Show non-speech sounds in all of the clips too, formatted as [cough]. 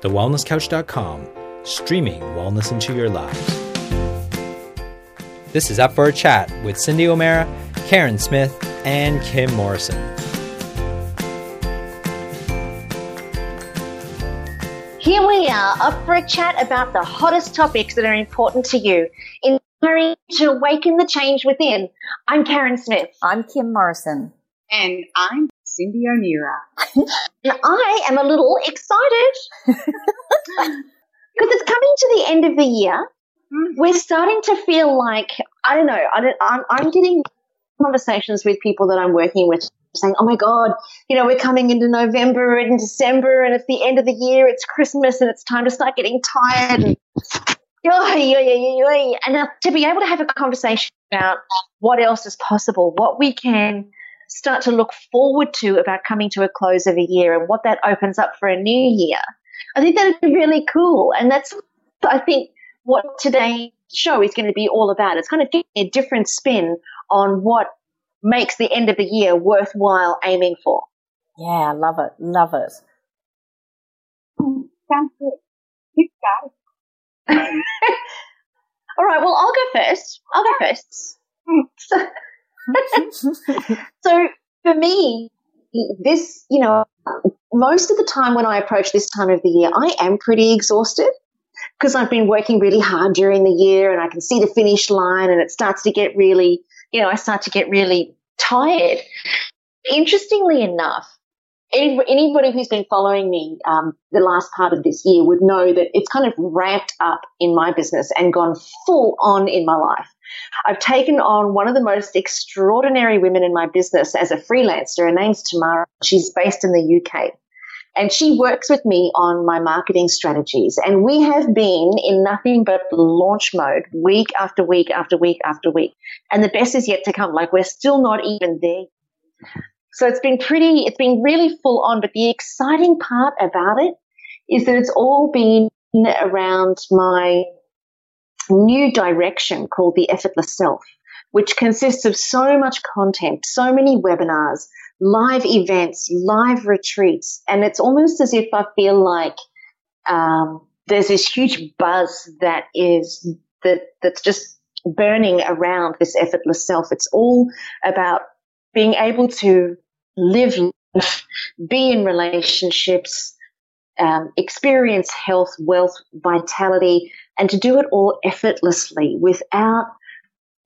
thewellnesscouch.com, streaming wellness into your lives. This is Up for a Chat with Cindy O'Meara, Karen Smith, and Kim Morrison. Here we are, up for a chat about the hottest topics that are important to you, inspiring to awaken the change within. I'm Karen Smith. I'm Kim Morrison. And I'm Cindy O'Meara. [laughs] and I am a little excited because it's coming to the end of the year. Mm-hmm. We're starting to feel like, I don't know, I don't, I'm, I'm getting conversations with people that I'm working with saying, oh my God, you know, we're coming into November and December and it's the end of the year, it's Christmas and it's time to start getting tired. And, and to be able to have a conversation about what else is possible, what we can start to look forward to about coming to a close of a year and what that opens up for a new year. I think that'd be really cool. And that's, I think, what today's show is going to be all about. It's kind of getting a different spin on what makes the end of the year worthwhile aiming for. Yeah, I love it. Love it. Sounds good. Keep started. [laughs] All right. Well, I'll go first. I'll go first. Mm. [laughs] [laughs] so for me, this, you know, most of the time when I approach this time of the year, I am pretty exhausted because I've been working really hard during the year and I can see the finish line and it starts to get really you know, I start to get really tired. Interestingly enough, anybody who's been following me um, the last part of this year would know that it's kind of ramped up in my business and gone full on in my life. I've taken on one of the most extraordinary women in my business as a freelancer. Her name's Tamara. She's based in the UK. And she works with me on my marketing strategies. And we have been in nothing but launch mode week after week after week after week. And the best is yet to come. Like we're still not even there. So it's been pretty, it's been really full on. But the exciting part about it is that it's all been around my new direction called the effortless self, which consists of so much content, so many webinars, live events, live retreats, and it's almost as if I feel like um, there's this huge buzz that is that that's just burning around this effortless self. It's all about being able to live, be in relationships, um, experience health, wealth, vitality, and to do it all effortlessly without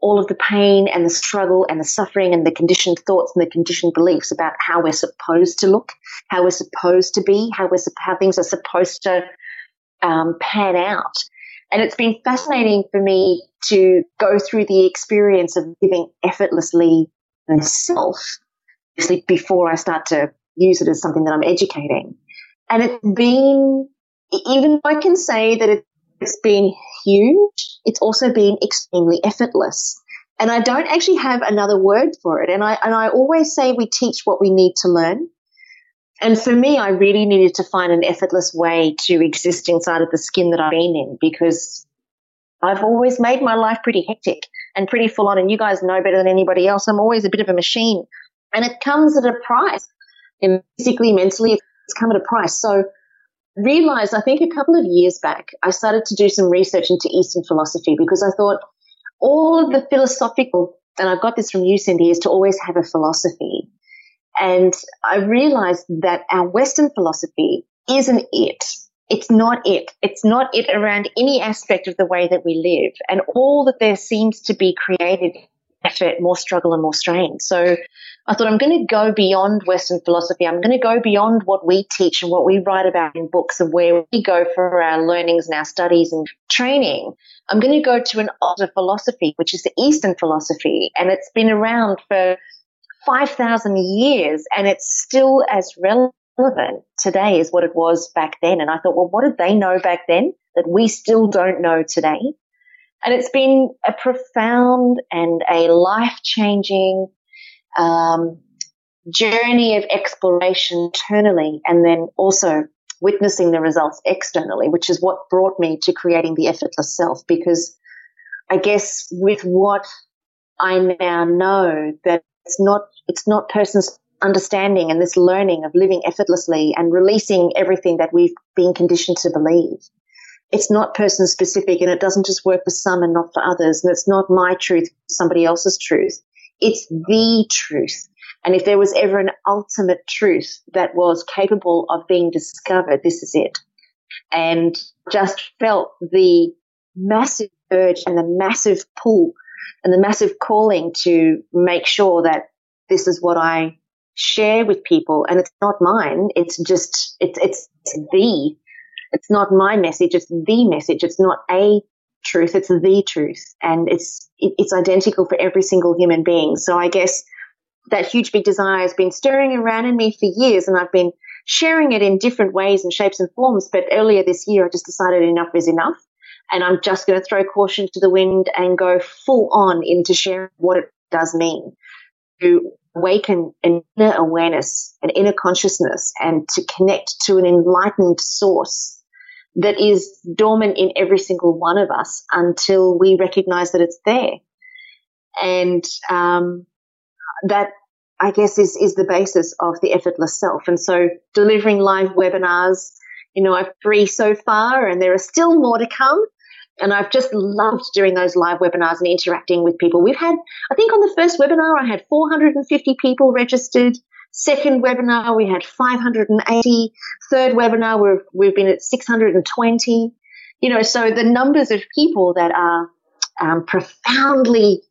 all of the pain and the struggle and the suffering and the conditioned thoughts and the conditioned beliefs about how we're supposed to look, how we're supposed to be, how we're how things are supposed to um, pan out. And it's been fascinating for me to go through the experience of living effortlessly myself, before I start to use it as something that I'm educating. And it's been, even though I can say that it's been huge, it's also been extremely effortless. And I don't actually have another word for it. And I, and I always say we teach what we need to learn. And for me, I really needed to find an effortless way to exist inside of the skin that I've been in because I've always made my life pretty hectic and pretty full on. And you guys know better than anybody else. I'm always a bit of a machine and it comes at a price. And physically, mentally, it's come at a price. So realized, I think a couple of years back, I started to do some research into Eastern philosophy because I thought all of the philosophical, and I got this from you, Cindy, is to always have a philosophy. And I realized that our Western philosophy isn't it. It's not it. It's not it around any aspect of the way that we live. And all that there seems to be created effort, more struggle and more strain. So I thought I'm going to go beyond Western philosophy. I'm going to go beyond what we teach and what we write about in books and where we go for our learnings and our studies and training. I'm going to go to an older philosophy, which is the Eastern philosophy. And it's been around for 5,000 years and it's still as relevant today as what it was back then. And I thought, well, what did they know back then that we still don't know today? And it's been a profound and a life changing um, journey of exploration internally and then also witnessing the results externally, which is what brought me to creating the effortless self. Because I guess with what I now know that it's not, it's not person understanding and this learning of living effortlessly and releasing everything that we've been conditioned to believe. It's not person specific and it doesn't just work for some and not for others. And it's not my truth, somebody else's truth. It's the truth. And if there was ever an ultimate truth that was capable of being discovered, this is it. And just felt the massive urge and the massive pull and the massive calling to make sure that this is what I share with people. And it's not mine. It's just, it's, it's, it's the, it's not my message. It's the message. It's not a truth. It's the truth. And it's, it's identical for every single human being. So I guess that huge big desire has been stirring around in me for years and I've been sharing it in different ways and shapes and forms. But earlier this year, I just decided enough is enough. And I'm just going to throw caution to the wind and go full on into sharing what it does mean to awaken an inner awareness, an inner consciousness, and to connect to an enlightened source that is dormant in every single one of us until we recognize that it's there. And um, that, I guess, is, is the basis of the effortless self. And so delivering live webinars, you know, I've three so far and there are still more to come. And I've just loved doing those live webinars and interacting with people. We've had, I think on the first webinar, I had 450 people registered. Second webinar, we had 580. Third webinar, we've, we've been at 620. You know, so the numbers of people that are um, profoundly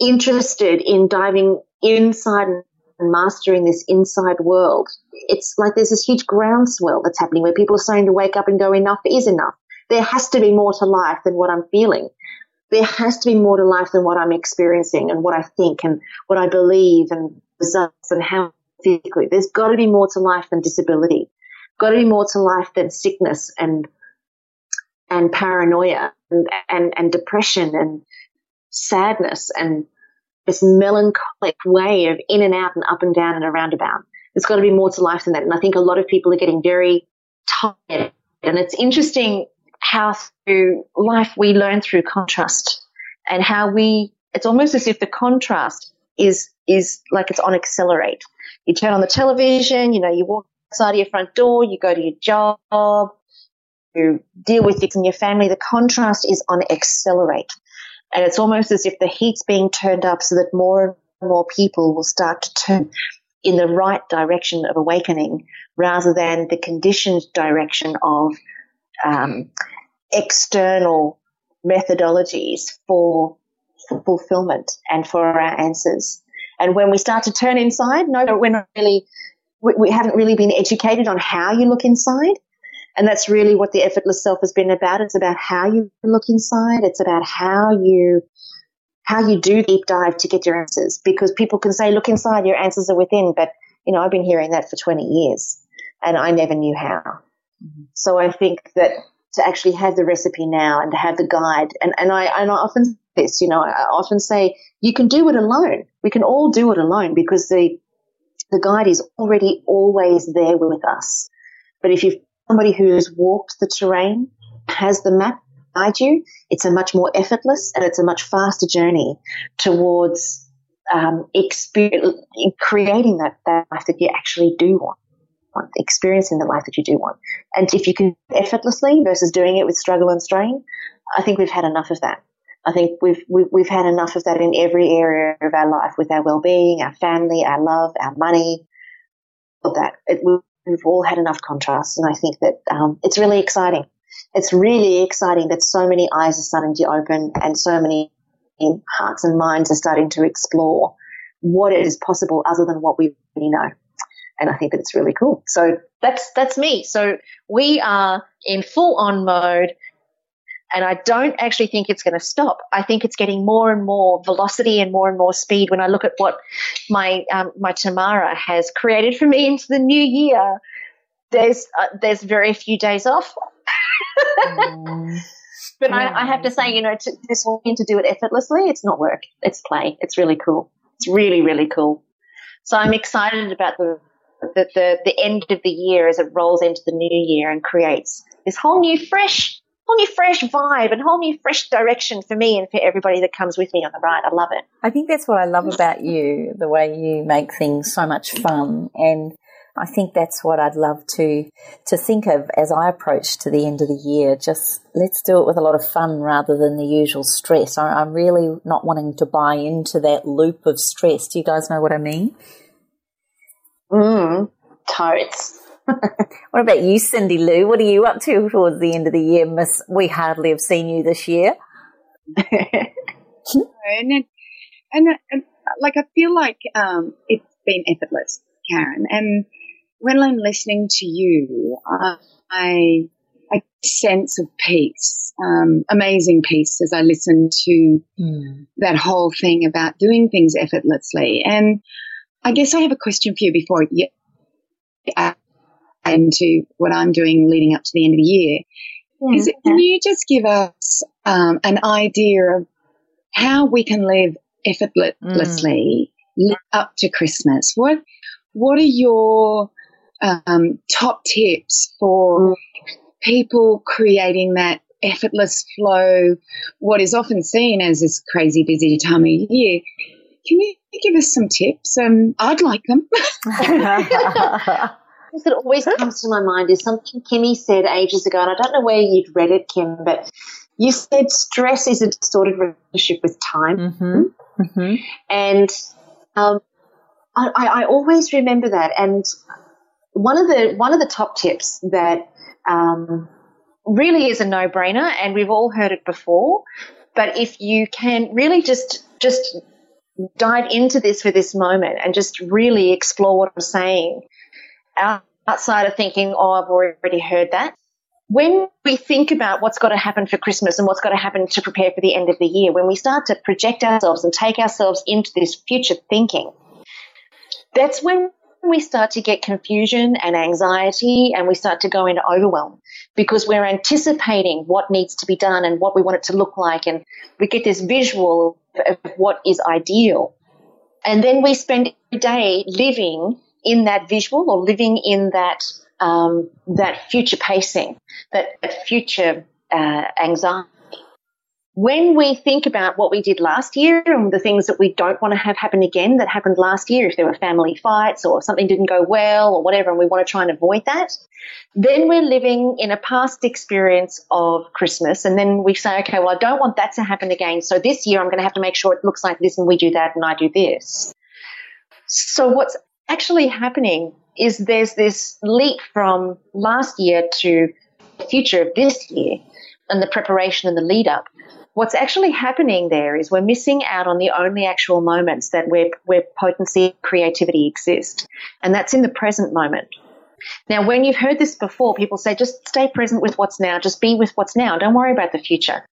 interested in diving inside and mastering this inside world. It's like there's this huge groundswell that's happening where people are starting to wake up and go, enough is enough there has to be more to life than what I'm feeling. There has to be more to life than what I'm experiencing and what I think and what I believe and results and how physically. There's got to be more to life than disability. Got to be more to life than sickness and and paranoia and, and, and depression and sadness and this melancholic way of in and out and up and down and around about. There's got to be more to life than that. And I think a lot of people are getting very tired. And it's interesting how through life we learn through contrast and how we, it's almost as if the contrast is, is like it's on accelerate. You turn on the television, you know, you walk outside of your front door, you go to your job, you deal with things in your family. The contrast is on accelerate. And it's almost as if the heat's being turned up so that more and more people will start to turn in the right direction of awakening rather than the conditioned direction of um, external methodologies for, for fulfillment and for our answers. And when we start to turn inside, no, we're not really, we, we haven't really been educated on how you look inside. And that's really what the effortless self has been about. It's about how you look inside. It's about how you, how you do deep dive to get your answers because people can say, look inside, your answers are within. But, you know, I've been hearing that for 20 years and I never knew how. Mm-hmm. So I think that to actually have the recipe now and to have the guide. And, and I, and I often this, you know, I often say you can do it alone. We can all do it alone because the, the guide is already always there with us. But if you've somebody who's walked the terrain, has the map guide you, it's a much more effortless and it's a much faster journey towards um, creating that, that life that you actually do want want, experiencing the life that you do want. And if you can effortlessly versus doing it with struggle and strain, I think we've had enough of that. I think we've, we've, had enough of that in every area of our life with our well-being, our family, our love, our money, all that. It, we've all had enough contrast. And I think that, um, it's really exciting. It's really exciting that so many eyes are starting to open and so many hearts and minds are starting to explore what is possible other than what we know and I think that it's really cool. So that's that's me. So we are in full on mode. And I don't actually think it's going to stop. I think it's getting more and more velocity and more and more speed. When I look at what my um, my Tamara has created for me into the new year, there's uh, there's very few days off. mm. But I, I, have to say, you know, to, this woman to do it effortlessly, it's not work. It's play. It's really cool. It's really, really cool. So I'm excited about the the, the, the end of the year as it rolls into the new year and creates this whole new fresh whole new fresh vibe and whole new fresh direction for me and for everybody that comes with me on the ride. I love it. I think that's what I love about you, the way you make things so much fun. And I think that's what I'd love to, to think of as I approach to the end of the year. Just let's do it with a lot of fun rather than the usual stress. I, I'm really not wanting to buy into that loop of stress. Do you guys know what I mean? Mm, totes. [laughs] what about you, Cindy Lou? What are you up to towards the end of the year, Miss? We hardly have seen you this year. [laughs] and, it, and, and like I feel like um, it's been effortless, Karen. And when I'm listening to you, I a sense a sense of peace, um, amazing peace as I listen to mm. that whole thing about doing things effortlessly. And I guess I have a question for you before you into what I'm doing leading up to the end of the year. Yeah. Is can you just give us um, an idea of how we can live effortlessly mm. up to Christmas? What What are your um, top tips for mm. people creating that effortless flow? What is often seen as this crazy busy time of year. Can you give us some tips? Um, I'd like them. [laughs] [laughs] [laughs] that always comes to my mind is something Kimmy said ages ago, and I don't know where you'd read it, Kim, but you said stress is a distorted relationship with time. Mm-hmm. Mm-hmm. And um, I, I, always remember that. And one of the one of the top tips that um, really is a no brainer, and we've all heard it before. But if you can really just just dive into this for this moment and just really explore what I'm saying, outside of thinking, oh, I've already heard that. When we think about what's got to happen for Christmas and what's got to happen to prepare for the end of the year, when we start to project ourselves and take ourselves into this future thinking, that's when we start to get confusion and anxiety and we start to go into overwhelm because we're anticipating what needs to be done and what we want it to look like and we get this visual of what is ideal. And then we spend every day living in that visual or living in that um, that future pacing, that, that future uh, anxiety. When we think about what we did last year and the things that we don't want to have happen again that happened last year, if there were family fights or something didn't go well or whatever, and we want to try and avoid that, then we're living in a past experience of Christmas. And then we say, okay, well, I don't want that to happen again. So this year I'm going to have to make sure it looks like this and we do that and I do this. So what's actually happening is there's this leap from last year to the future of this year and the preparation and the lead up. What's actually happening there is we're missing out on the only actual moments that where, where potency, and creativity exist. And that's in the present moment. Now, when you've heard this before, people say just stay present with what's now, just be with what's now, don't worry about the future.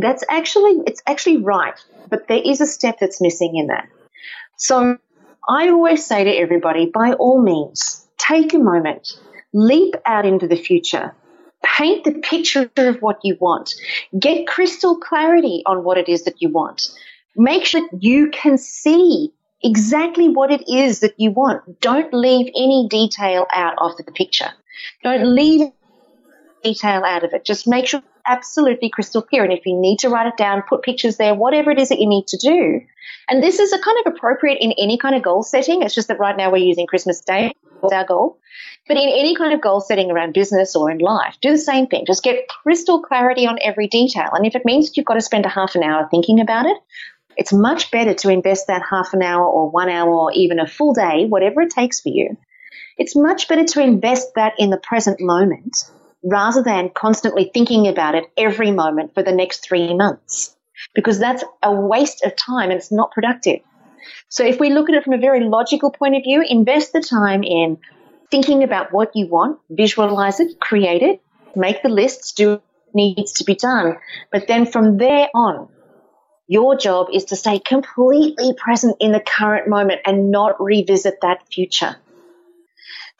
That's actually, it's actually right, but there is a step that's missing in that. So I always say to everybody, by all means, take a moment, leap out into the future, paint the picture of what you want, get crystal clarity on what it is that you want. Make sure you can see exactly what it is that you want. Don't leave any detail out of the picture. Don't leave detail out of it. Just make sure absolutely crystal clear. And if you need to write it down, put pictures there, whatever it is that you need to do. And this is a kind of appropriate in any kind of goal setting. It's just that right now we're using Christmas Day as our goal. But in any kind of goal setting around business or in life, do the same thing. Just get crystal clarity on every detail. And if it means that you've got to spend a half an hour thinking about it, it's much better to invest that half an hour or one hour or even a full day, whatever it takes for you. It's much better to invest that in the present moment rather than constantly thinking about it every moment for the next three months, because that's a waste of time and it's not productive. So if we look at it from a very logical point of view, invest the time in thinking about what you want, visualize it, create it, make the lists, do what needs to be done. But then from there on, your job is to stay completely present in the current moment and not revisit that future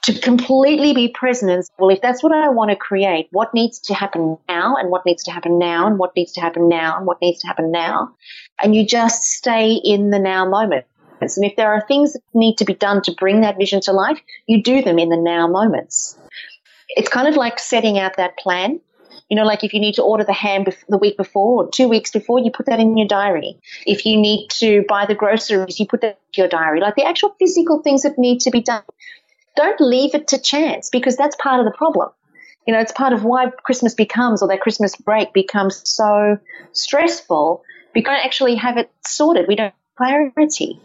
to completely be present and well, if that's what I want to create, what needs to happen now and what needs to happen now and what needs to happen now and what needs to happen now? And you just stay in the now moment. And if there are things that need to be done to bring that vision to life, you do them in the now moments. It's kind of like setting out that plan. You know, like if you need to order the ham bef- the week before, or two weeks before, you put that in your diary. If you need to buy the groceries, you put that in your diary. Like the actual physical things that need to be done. Don't leave it to chance because that's part of the problem. You know, it's part of why Christmas becomes or that Christmas break becomes so stressful. We don't actually have it sorted. We don't have clarity.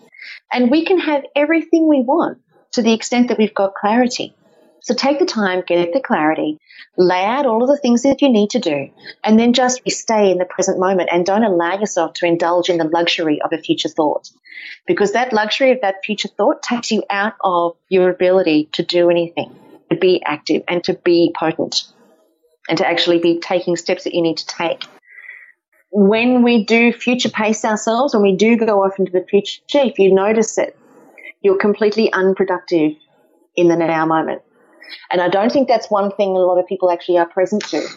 And we can have everything we want to the extent that we've got clarity. So take the time, get the clarity, lay out all of the things that you need to do, and then just stay in the present moment and don't allow yourself to indulge in the luxury of a future thought. Because that luxury of that future thought takes you out of your ability to do anything, to be active and to be potent and to actually be taking steps that you need to take. When we do future pace ourselves, when we do go off into the future, if you notice it, you're completely unproductive in the now moment. And I don't think that's one thing a lot of people actually are present to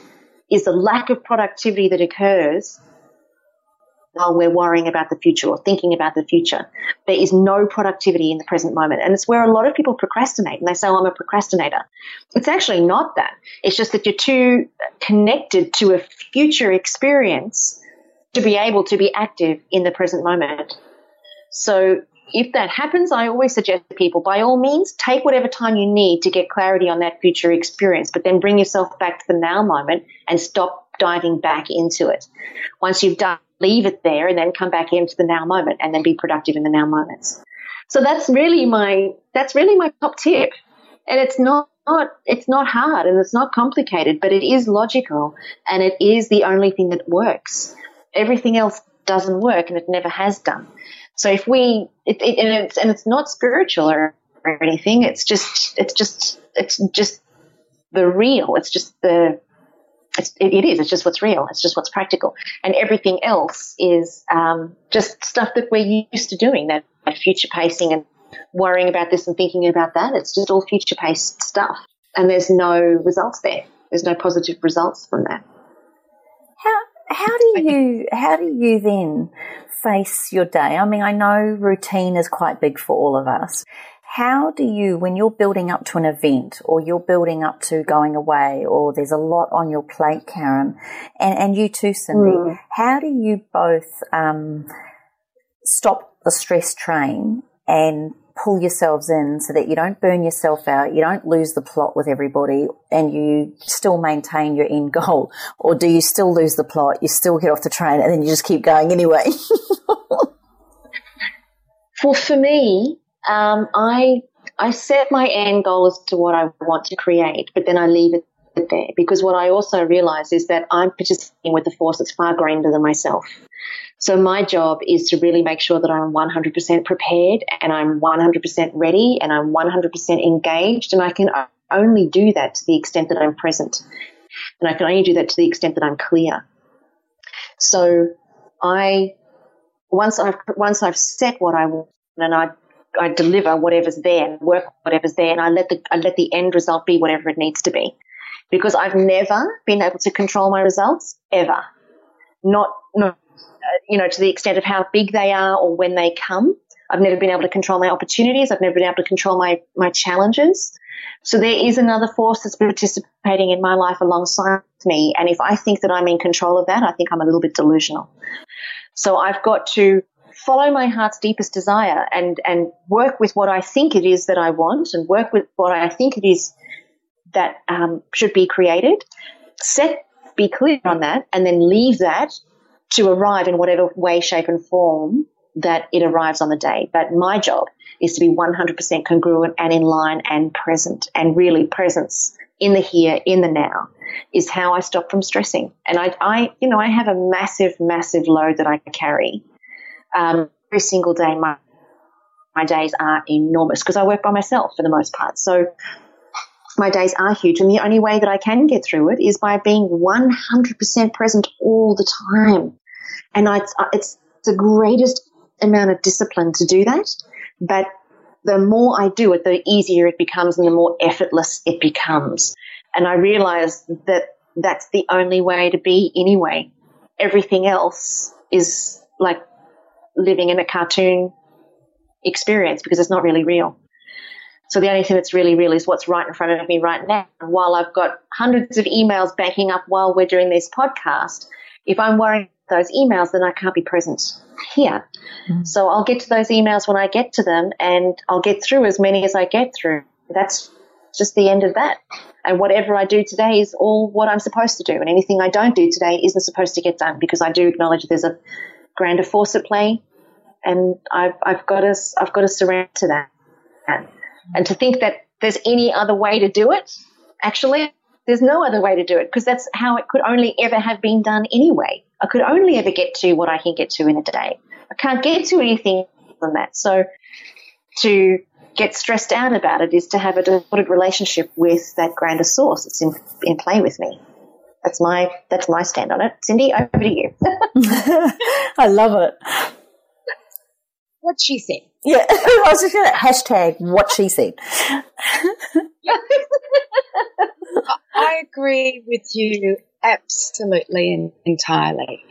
is the lack of productivity that occurs while we're worrying about the future or thinking about the future. There is no productivity in the present moment. And it's where a lot of people procrastinate and they say, oh, I'm a procrastinator. It's actually not that. It's just that you're too connected to a future experience to be able to be active in the present moment. So if that happens, I always suggest to people, by all means, take whatever time you need to get clarity on that future experience, but then bring yourself back to the now moment and stop diving back into it. Once you've done, leave it there and then come back into the now moment and then be productive in the now moments. So that's really my, that's really my top tip. And it's not, not, it's not hard and it's not complicated, but it is logical and it is the only thing that works. Everything else doesn't work and it never has done. So if we, it, it, and it's and it's not spiritual or, or anything. It's just it's just it's just the real. It's just the it's, it, it is. It's just what's real. It's just what's practical, and everything else is um, just stuff that we're used to doing. That, that future pacing and worrying about this and thinking about that. It's just all future paced stuff, and there's no results there. There's no positive results from that. How do you how do you then face your day? I mean, I know routine is quite big for all of us. How do you, when you're building up to an event or you're building up to going away or there's a lot on your plate, Karen, and, and you too, Cindy, mm. how do you both um, stop the stress train and pull yourselves in so that you don't burn yourself out, you don't lose the plot with everybody, and you still maintain your end goal? Or do you still lose the plot, you still get off the train, and then you just keep going anyway? [laughs] well, for me, um, I I set my end goal as to what I want to create, but then I leave it there because what I also realize is that I'm participating with a force that's far greater than myself. So my job is to really make sure that I'm 100% prepared and I'm 100% ready and I'm 100% engaged. And I can only do that to the extent that I'm present. And I can only do that to the extent that I'm clear. So I, once I've, once I've set what I want and I, I deliver whatever's there and work whatever's there and I let the, I let the end result be whatever it needs to be. Because I've never been able to control my results ever. Not, not you know, to the extent of how big they are or when they come. I've never been able to control my opportunities. I've never been able to control my, my challenges. So there is another force that's participating in my life alongside me. And if I think that I'm in control of that, I think I'm a little bit delusional. So I've got to follow my heart's deepest desire and, and work with what I think it is that I want and work with what I think it is that um, should be created. Set, be clear on that and then leave that to arrive in whatever way, shape, and form that it arrives on the day. But my job is to be 100% congruent and in line and present and really presence in the here, in the now is how I stop from stressing. And I, I you know, I have a massive, massive load that I carry. Um, every single day, my, my days are enormous because I work by myself for the most part. So my days are huge. And the only way that I can get through it is by being 100% present all the time. And it's, uh, it's the greatest amount of discipline to do that. But the more I do it, the easier it becomes and the more effortless it becomes. And I realize that that's the only way to be anyway. Everything else is like living in a cartoon experience because it's not really real. So the only thing that's really real is what's right in front of me right now. And while I've got hundreds of emails banking up while we're doing this podcast, if I'm worrying those emails, then I can't be present here. Mm. So I'll get to those emails when I get to them and I'll get through as many as I get through. That's just the end of that. And whatever I do today is all what I'm supposed to do. And anything I don't do today isn't supposed to get done because I do acknowledge there's a grander force at play. And I've, I've got to, I've got to surrender to that. And to think that there's any other way to do it, actually, there's no other way to do it because that's how it could only ever have been done anyway. I could only ever get to what I can get to in a day. I can't get to anything than that. So to get stressed out about it is to have a distorted relationship with that grander source that's in, in play with me. That's my that's my stand on it. Cindy, over to you. [laughs] [laughs] I love it. What she said. Yeah, [laughs] I was just going to hashtag what she said. [laughs] I agree with you absolutely and entirely.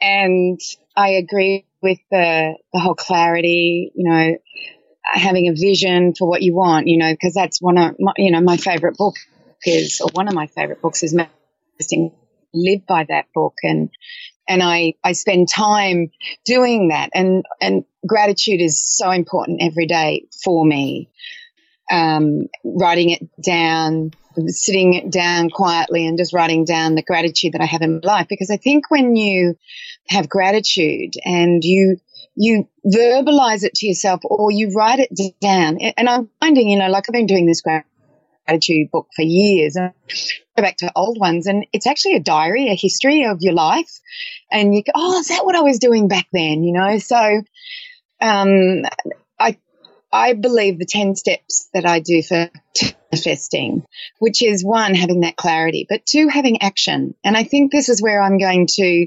And I agree with the, the whole clarity, you know, having a vision for what you want, you know, because that's one of my, you know, my favorite book is, or one of my favorite books is Manifesting. Live by that book and, and I, I spend time doing that and, and gratitude is so important every day for me. Um, writing it down, sitting it down quietly and just writing down the gratitude that I have in my life. Because I think when you have gratitude and you, you verbalize it to yourself or you write it down, and I'm finding, you know, like I've been doing this gratitude book for years and go back to old ones and it's actually a diary, a history of your life. And you go, oh, is that what I was doing back then? You know, so, um, I, I believe the 10 steps that I do for manifesting, which is one, having that clarity, but two, having action. And I think this is where I'm going to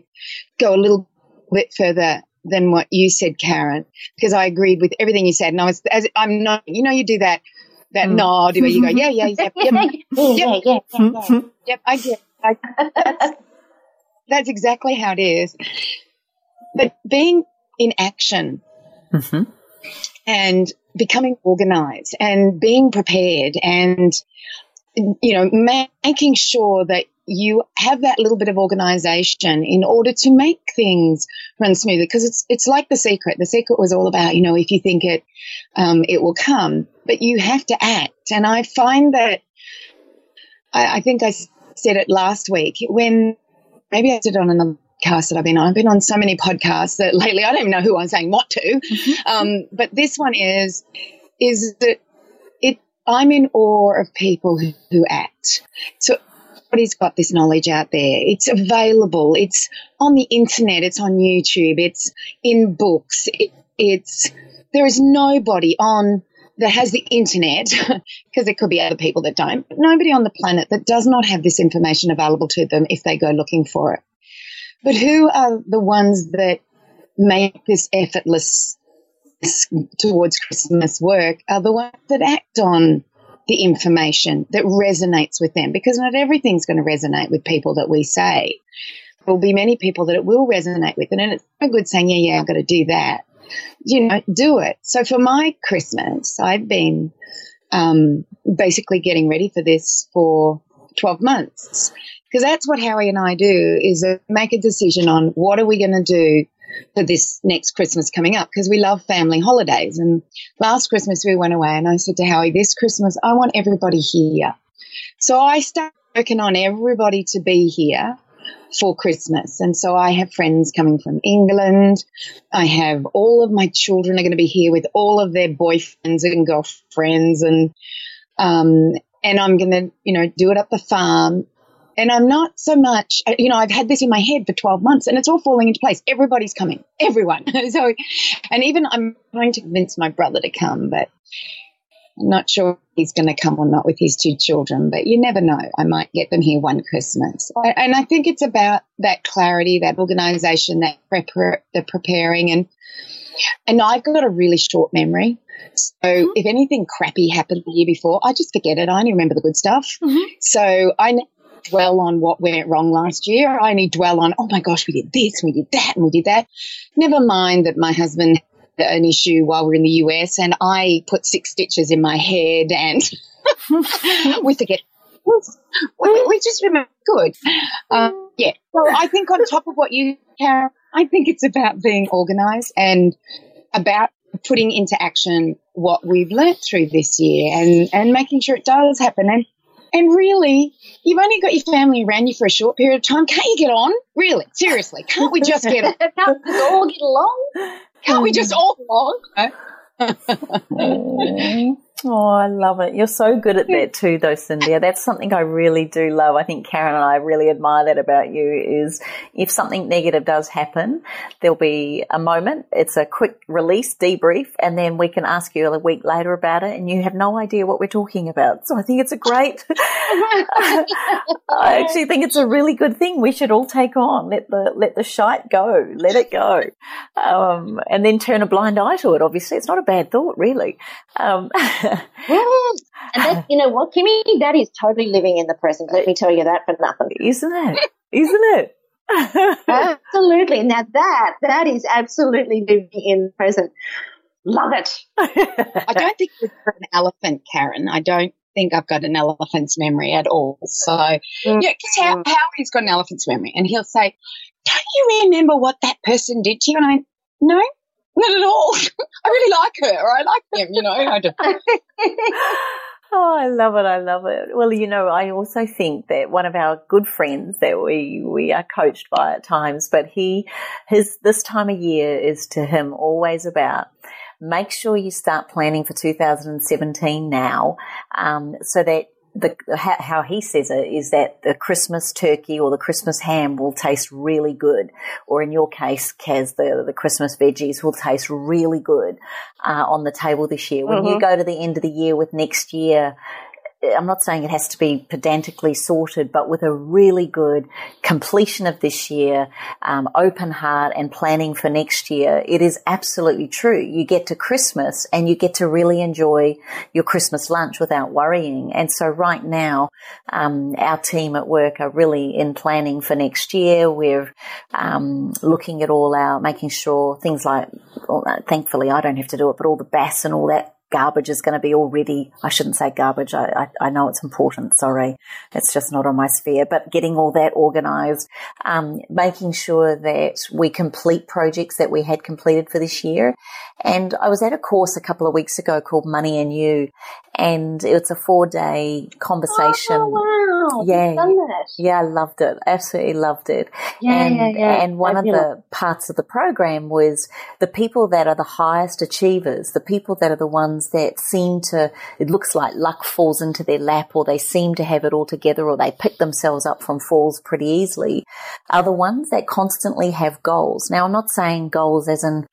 go a little bit further than what you said, Karen, because I agreed with everything you said. And I was, as I'm not, you know, you do that, that mm. nod where you go, yeah, yeah, yep, yep, [laughs] yep, yeah, yeah, yeah, yep, I get, I, that's, [laughs] that's exactly how it is. But being in action mm-hmm. and becoming organized and being prepared and, you know, making sure that you have that little bit of organization in order to make things run smoothly because it's it's like the secret the secret was all about you know if you think it um, it will come but you have to act and i find that I, I think i said it last week when maybe i did it on another podcast that I've been on. I've been on so many podcasts that lately I don't even know who I'm saying what to. Mm-hmm. Um, but this one is, is that it, I'm in awe of people who, who act. So everybody's got this knowledge out there. It's available. It's on the internet. It's on YouTube. It's in books. It, it's, there is nobody on that has the internet, [laughs] because there could be other people that don't, nobody on the planet that does not have this information available to them if they go looking for it. But who are the ones that make this effortless towards Christmas work are the ones that act on the information that resonates with them because not everything's going to resonate with people that we say. There will be many people that it will resonate with. And it's no good saying, yeah, yeah, I've got to do that. You know, do it. So for my Christmas, I've been um, basically getting ready for this for 12 months because that's what Howie and I do is uh, make a decision on what are we going to do for this next Christmas coming up because we love family holidays. And last Christmas we went away and I said to Howie, this Christmas I want everybody here. So I started working on everybody to be here for Christmas. And so I have friends coming from England. I have all of my children are going to be here with all of their boyfriends and girlfriends and um, and I'm going to, you know, do it at the farm. And I'm not so much, uh, you know, I've had this in my head for 12 months and it's all falling into place. Everybody's coming, everyone. [laughs] so, and even I'm trying to convince my brother to come, but I'm not sure he's going to come or not with his two children, but you never know. I might get them here one Christmas. And I think it's about that clarity, that organization, that prepar- the preparing. And, and I've got a really short memory. So mm-hmm. if anything crappy happened the year before, I just forget it. I only remember the good stuff. Mm-hmm. So I dwell on what went wrong last year. I only dwell on, oh my gosh, we did this, we did that, and we did that. Never mind that my husband had an issue while we are in the US, and I put six stitches in my head, and [laughs] we forget. We, just remember good. Uh, yeah. So I think on top of what you, Karen, I think it's about being organised and about putting into action what we've learnt through this year and, and making sure it does happen. And and really, you've only got your family around you for a short period of time. Can't you get on? Really, seriously, can't we just get on? [laughs] can't we all get along? Can't we just all get along? [laughs] [laughs] Oh, I love it. You're so good at that too, though, Cynthia. That's something I really do love. I think Karen and I really admire that about you is if something negative does happen, there'll be a moment. It's a quick release, debrief, and then we can ask you a week later about it and you have no idea what we're talking about. So I think it's a great, I actually think it's a really good thing we should all take on. Let the, let the shite go. Let it go. Um, and then turn a blind eye to it. Obviously, it's not a bad thought, really. Um, [laughs] [laughs] and that, you know what, Kimmy, that is totally living in the present. Let me tell you that for nothing. Isn't it? Isn't it? [laughs] absolutely. Now that, that is absolutely living in the present. Love it. I don't think we've got an elephant, Karen. I don't think I've got an elephant's memory at all. So, yeah, because mm-hmm. how, he's got an elephant's memory and he'll say, don't you remember what that person did to you? And I, no, not at all. I really like her, or I like him, you know. [laughs] oh, I love it. I love it. Well, you know, I also think that one of our good friends that we, we are coached by at times, but he, his, this time of year is to him always about make sure you start planning for 2017 now, um, so that the how he says it is that the Christmas turkey or the Christmas ham will taste really good, or in your case, Kaz, the the Christmas veggies will taste really good uh, on the table this year. When mm-hmm. you go to the end of the year with next year I'm not saying it has to be pedantically sorted, but with a really good completion of this year, um, open heart and planning for next year, it is absolutely true. You get to Christmas and you get to really enjoy your Christmas lunch without worrying. And so right now, um, our team at work are really in planning for next year. We're um, looking at all our, making sure things like, well, thankfully I don't have to do it, but all the BAS and all that garbage is going to be already, I shouldn't say garbage. I, I, I, know it's important. Sorry. It's just not on my sphere, but getting all that organized, um, making sure that we complete projects that we had completed for this year. And I was at a course a couple of weeks ago called Money and You, and it's a four day conversation. Oh, wow. Yeah. Yeah, I loved it. Absolutely loved it. Yeah, and, yeah, yeah. and one of the parts of the program was the people that are the highest achievers, the people that are the ones that seem to, it looks like luck falls into their lap or they seem to have it all together or they pick themselves up from falls pretty easily, are the ones that constantly have goals. Now, I'm not saying goals as in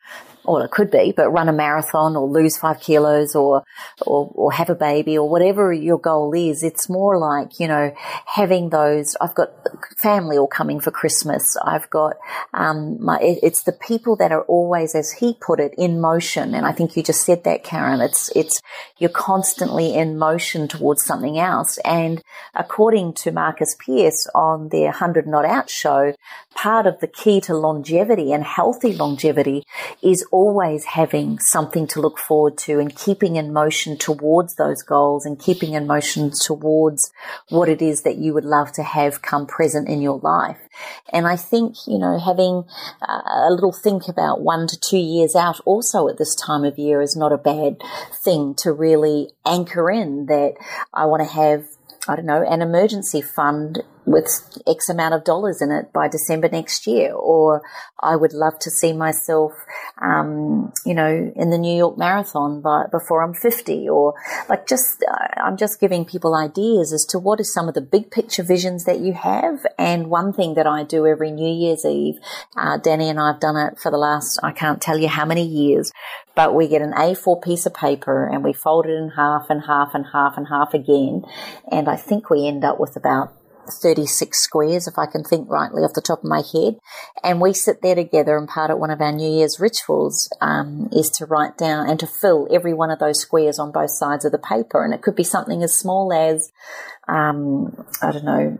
or it could be, but run a marathon or lose five kilos or, or, or have a baby or whatever your goal is. It's more like, you know, having those, I've got family all coming for Christmas. I've got, um, my, it, it's the people that are always, as he put it, in motion. And I think you just said that, Karen. It's, it's, you're constantly in motion towards something else. And according to Marcus Pearce on their 100 Not Out show, part of the key to longevity and healthy longevity is always having something to look forward to and keeping in motion towards those goals and keeping in motion towards what it is that you would love to have come present in your life. And I think, you know, having a little think about one to two years out also at this time of year is not a bad thing to really anchor in that I want to have I don't know, an emergency fund with X amount of dollars in it by December next year. Or I would love to see myself, um, you know, in the New York Marathon by, before I'm 50 or like just, uh, I'm just giving people ideas as to what are some of the big picture visions that you have. And one thing that I do every New Year's Eve, uh, Danny and I have done it for the last, I can't tell you how many years, but we get an A4 piece of paper and we fold it in half and half and half and half again. And I think we end up with about 36 squares, if I can think rightly off the top of my head. And we sit there together, and part of one of our New Year's rituals um, is to write down and to fill every one of those squares on both sides of the paper. And it could be something as small as, um, I don't know,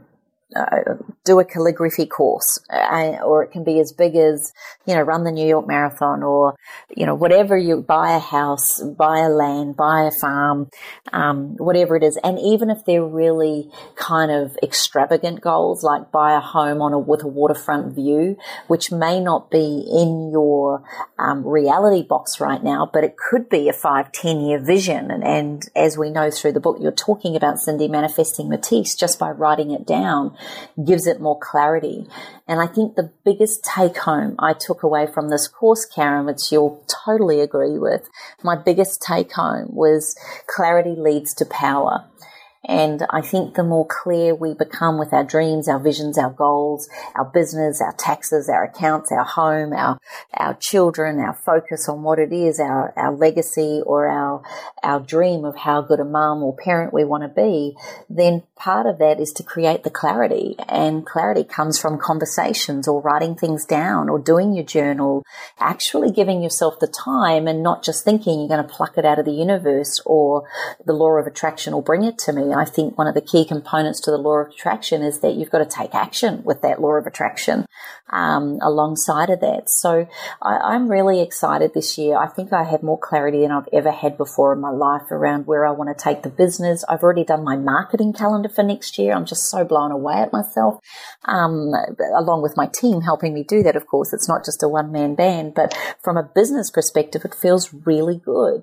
uh, do a calligraphy course, uh, or it can be as big as, you know, run the New York Marathon or, you know, whatever you buy a house, buy a land, buy a farm, um, whatever it is. And even if they're really kind of extravagant goals, like buy a home on a, with a waterfront view, which may not be in your um, reality box right now, but it could be a five, ten year vision. And, and as we know through the book, you're talking about Cindy manifesting Matisse just by writing it down gives it more clarity. And I think the biggest take home I took away from this course, Karen, which you'll totally agree with, my biggest take home was clarity leads to power. And I think the more clear we become with our dreams, our visions, our goals, our business, our taxes, our accounts, our home, our, our children, our focus on what it is, our, our legacy or our, our dream of how good a mum or parent we want to be, then part of that is to create the clarity. And clarity comes from conversations or writing things down or doing your journal, actually giving yourself the time and not just thinking you're going to pluck it out of the universe or the law of attraction will bring it to me. I think one of the key components to the law of attraction is that you've got to take action with that law of attraction um, alongside of that. So I, am really excited this year. I think I have more clarity than I've ever had before in my life around where I want to take the business. I've already done my marketing calendar for next year. I'm just so blown away at myself, um, along with my team helping me do that. Of course, it's not just a one man band, but from a business perspective, it feels really good.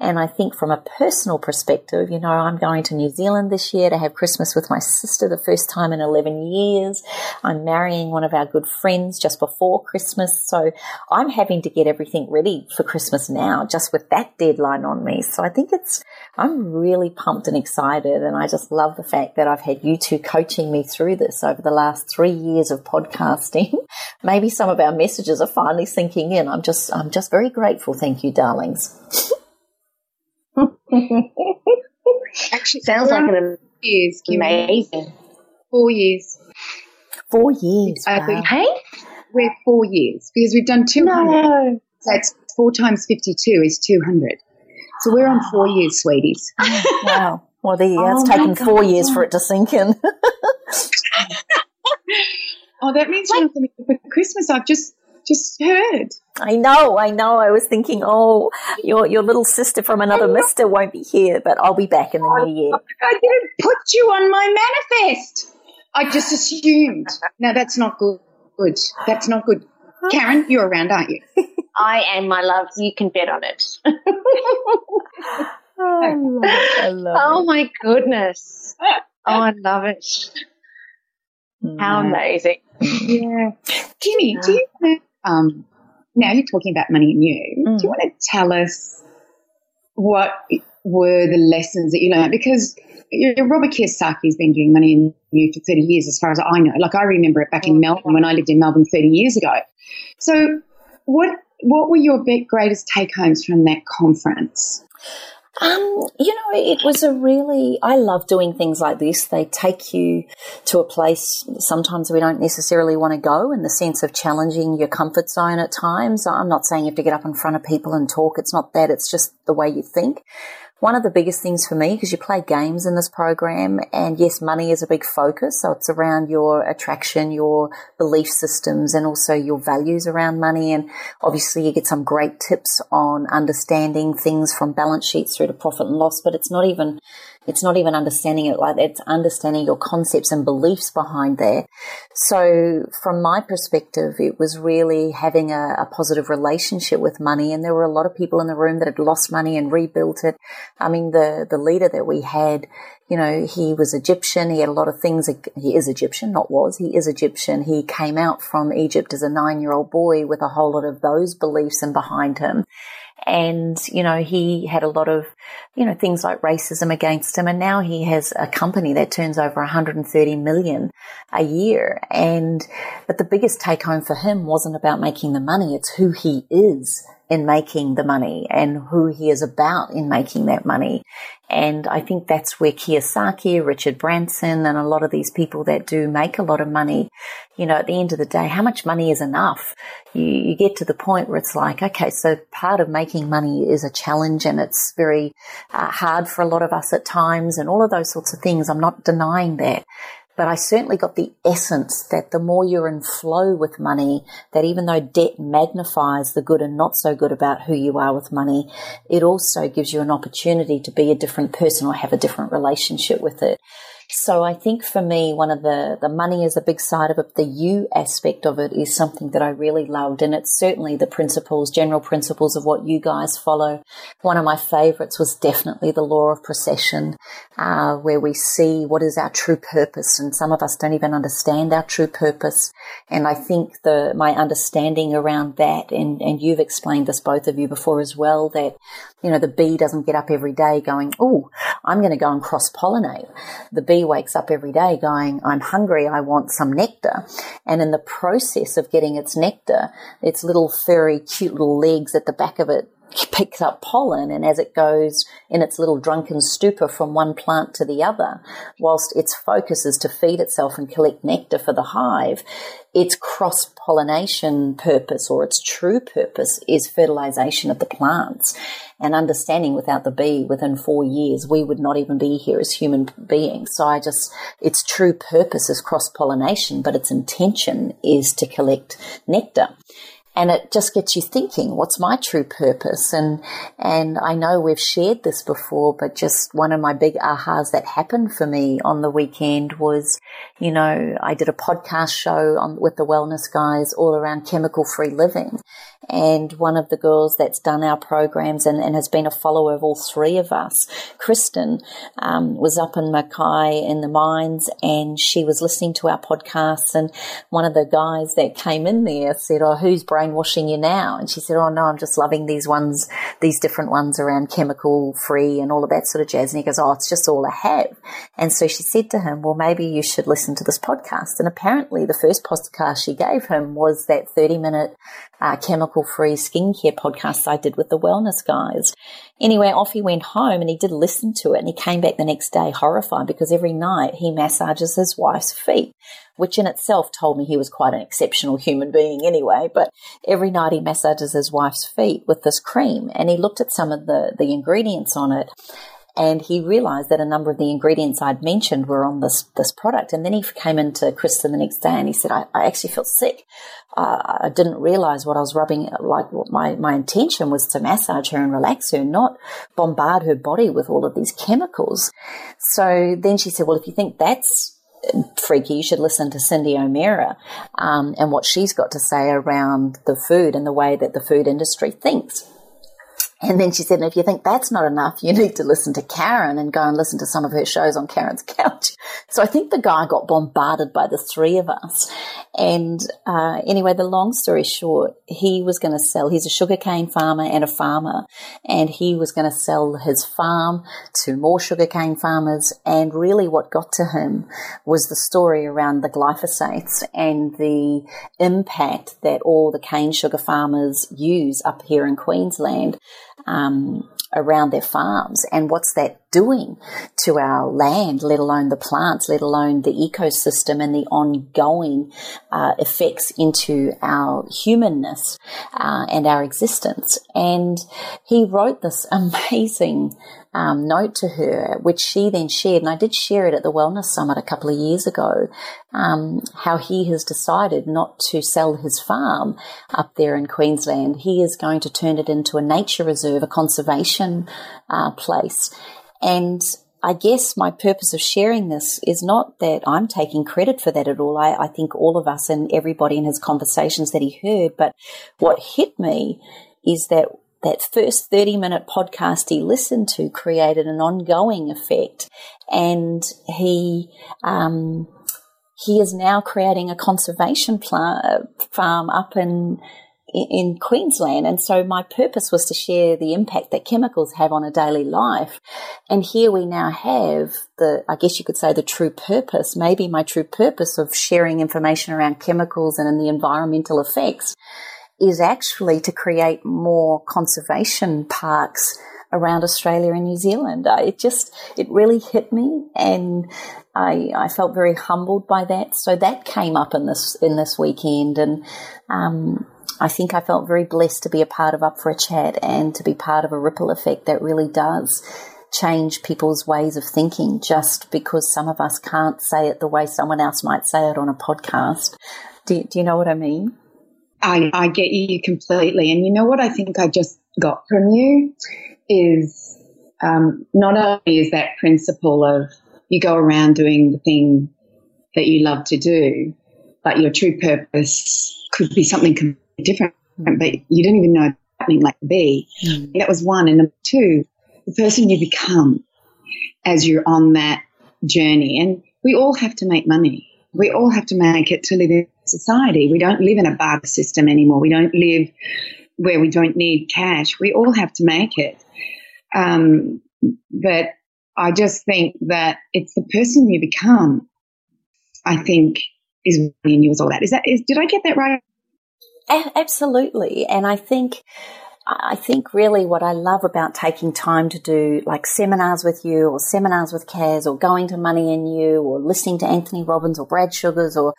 And I think from a personal perspective, you know, I'm going to New Zealand this year to have Christmas with my sister, the first time in 11 years. I'm marrying one of our good friends just before Christmas. So I'm having to get everything ready for Christmas now, just with that deadline on me. So I think it's, I'm really pumped and excited. And I just love the fact that I've had you two coaching me through this over the last three years of podcasting. [laughs] Maybe some of our messages are finally sinking in. I'm just, I'm just very grateful. Thank you, darlings. [laughs] Actually, sounds like an years, amazing. Four years. Four years. Uh, wow. Hey, we're four years because we've done two hundred. no. So it's four times fifty-two is two hundred. So we're on four years, sweeties. [laughs] wow. Well, there you go. It's Oh, my taken four years for it to sink in. [laughs] Oh, that means you're not coming for Christmas. I've just just heard. I know, I know. I was thinking, oh, your your little sister from another mister won't be here, but I'll be back in the new year. I didn't put you on my manifest. I just assumed. No, that's not good. Good. That's not good. Karen, you're around, aren't you? [laughs] I am, my love. You can bet on it. Oh, [laughs] I love it. I love oh my goodness. [laughs] Oh, I love it. it. How amazing. Yeah. Kimmy, do you want to, um, now you're talking about money and you, Mm. do you want to tell us what were the lessons that you learned? Because you know, Robert Kiyosaki's been doing money and you for 30 years, as far as I know. Like I remember it back in Melbourne when I lived in Melbourne 30 years ago. So what, what were your greatest take homes from that conference? Um, you know, it was a really, I love doing things like this. They take you to a place sometimes we don't necessarily want to go in the sense of challenging your comfort zone at times. I'm not saying you have to get up in front of people and talk. It's not that. It's just the way you think. One of the biggest things for me, because you play games in this program, and yes, money is a big focus. So it's around your attraction, your belief systems, and also your values around money. And obviously, you get some great tips on understanding things from balance sheets through to profit and loss. But it's not even it's not even understanding it like. It's understanding your concepts and beliefs behind that. So from my perspective, it was really having a, a, positive relationship with money. And there were a lot of people in the room that had lost money and rebuilt it. I mean, the, the leader that we had, you know, he was Egyptian. He had a lot of things. He is Egyptian, not was. He is Egyptian. He came out from Egypt as a nine year old boy with a whole lot of those beliefs and behind him. And, you know, he had a lot of, you know, things like racism against him. And now he has a company that turns over 130 million a year. And, but the biggest take home for him wasn't about making the money. It's who he is in making the money and who he is about in making that money. And I think that's where Kiyosaki, Richard Branson, and a lot of these people that do make a lot of money, you know, at the end of the day, how much money is enough? You, you get to the point where it's like, okay, so part of making money is a challenge and it's very uh, hard for a lot of us at times and all of those sorts of things. I'm not denying that. But I certainly got the essence that the more you're in flow with money, that even though debt magnifies the good and not so good about who you are with money, it also gives you an opportunity to be a different person or have a different relationship with it. So I think for me, one of the, the money is a big side of it. The you aspect of it is something that I really loved. And it's certainly the principles, general principles of what you guys follow. One of my favorites was definitely the law of precession, uh, where we see what is our true purpose. And some of us don't even understand our true purpose. And I think the, my understanding around that, and, and you've explained this both of you before as well, that, you know, the bee doesn't get up every day going, Oh, I'm going to go and cross pollinate. The bee wakes up every day going, I'm hungry, I want some nectar. And in the process of getting its nectar, its little furry, cute little legs at the back of it picks up pollen and as it goes in its little drunken stupor from one plant to the other, whilst its focus is to feed itself and collect nectar for the hive, its cross pollination purpose or its true purpose is fertilization of the plants and understanding without the bee within four years, we would not even be here as human beings. So I just, its true purpose is cross pollination, but its intention is to collect nectar and it just gets you thinking what's my true purpose and and I know we've shared this before but just one of my big ahas that happened for me on the weekend was you know I did a podcast show on with the wellness guys all around chemical free living and one of the girls that's done our programs and, and has been a follower of all three of us, Kristen, um, was up in Mackay in the mines and she was listening to our podcasts. And one of the guys that came in there said, Oh, who's brainwashing you now? And she said, Oh, no, I'm just loving these ones, these different ones around chemical free and all of that sort of jazz. And he goes, Oh, it's just all I have. And so she said to him, Well, maybe you should listen to this podcast. And apparently the first podcast she gave him was that 30 minute uh, chemical free skincare podcast I did with the wellness guys. Anyway, off he went home and he did listen to it and he came back the next day horrified because every night he massages his wife's feet, which in itself told me he was quite an exceptional human being anyway. But every night he massages his wife's feet with this cream and he looked at some of the, the ingredients on it and he realized that a number of the ingredients I'd mentioned were on this this product. And then he came into Kristen the next day and he said, I, I actually felt sick. Uh, I didn't realize what I was rubbing, like what my, my intention was to massage her and relax her, not bombard her body with all of these chemicals. So then she said, well, if you think that's freaky, you should listen to Cindy O'Meara um, and what she's got to say around the food and the way that the food industry thinks. And then she said, if you think that's not enough, you need to listen to Karen and go and listen to some of her shows on Karen's [laughs] couch. So I think the guy got bombarded by the three of us. And uh, anyway, the long story short, he was going to sell, he's a sugarcane farmer and a farmer, and he was going to sell his farm to more sugarcane farmers. And really what got to him was the story around the glyphosates and the impact that all the cane sugar farmers use up here in Queensland um, around their farms and what's that doing to our land, let alone the plants, let alone the ecosystem and the ongoing uh, effects into our humanness uh, and our existence. And he wrote this [laughs] amazing um, note to her, which she then shared, and I did share it at the Wellness Summit a couple of years ago, um, how he has decided not to sell his farm up there in Queensland. He is going to turn it into a nature reserve, a conservation uh, place. And I guess my purpose of sharing this is not that I'm taking credit for that at all. I, I, think all of us and everybody in his conversations that he heard, but what hit me is that that first 30 minute podcast he listened to created an ongoing effect. And he, um, he is now creating a conservation plant, farm up in, in Queensland. And so my purpose was to share the impact that chemicals have on a daily life. And here we now have the, I guess you could say the true purpose, maybe my true purpose of sharing information around chemicals and in the environmental effects is actually to create more conservation parks around Australia and New Zealand. Uh, it just, it really hit me and I, I felt very humbled by that. So that came up in this, in this weekend and, um, I think I felt very blessed to be a part of Up for a Chat and to be part of a ripple effect that really does change people's ways of thinking just because some of us can't say it the way someone else might say it on a podcast. Do, do you know what I mean? I, I get you completely. And you know what I think I just got from you is um, not only is that principle of you go around doing the thing that you love to do, but your true purpose could be something completely different, but you didn't even know happening like be. Mm. That was one. And number two, the person you become as you're on that journey. And we all have to make money. We all have to make it to live in society. We don't live in a barter system anymore. We don't live where we don't need cash. We all have to make it. Um, but I just think that it's the person you become, I think, is in you as all that. Is that, is, did I get that right? Absolutely. And I think I think really what I love about taking time to do like seminars with you or seminars with Kaz or going to Money in You or listening to Anthony Robbins or Brad Sugars or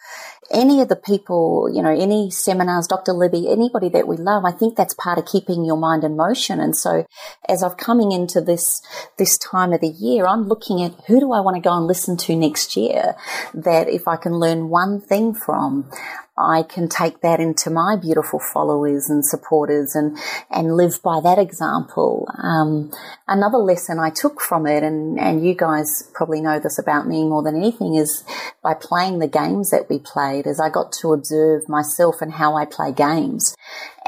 any of the people, you know, any seminars, Dr. Libby, anybody that we love, I think that's part of keeping your mind in motion. And so as I've coming into this, this time of the year, I'm looking at who do I want to go and listen to next year that if I can learn one thing from, I can take that into my beautiful followers and supporters and, and live by that example. Um, another lesson I took from it, and, and you guys probably know this about me more than anything, is by playing the games that we played, as I got to observe myself and how I play games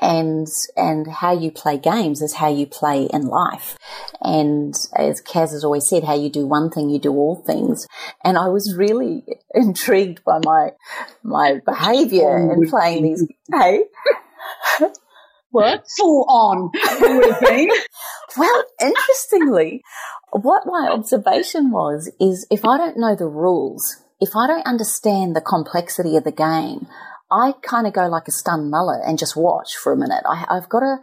and and how you play games is how you play in life. And as Kaz has always said, how you do one thing, you do all things. And I was really [laughs] intrigued by my my behaviour in playing these. [laughs] Hey. What? Full on. [laughs] well, interestingly, what my observation was is if I don't know the rules, if I don't understand the complexity of the game, I kind of go like a stunned mullet and just watch for a minute. I, I've got to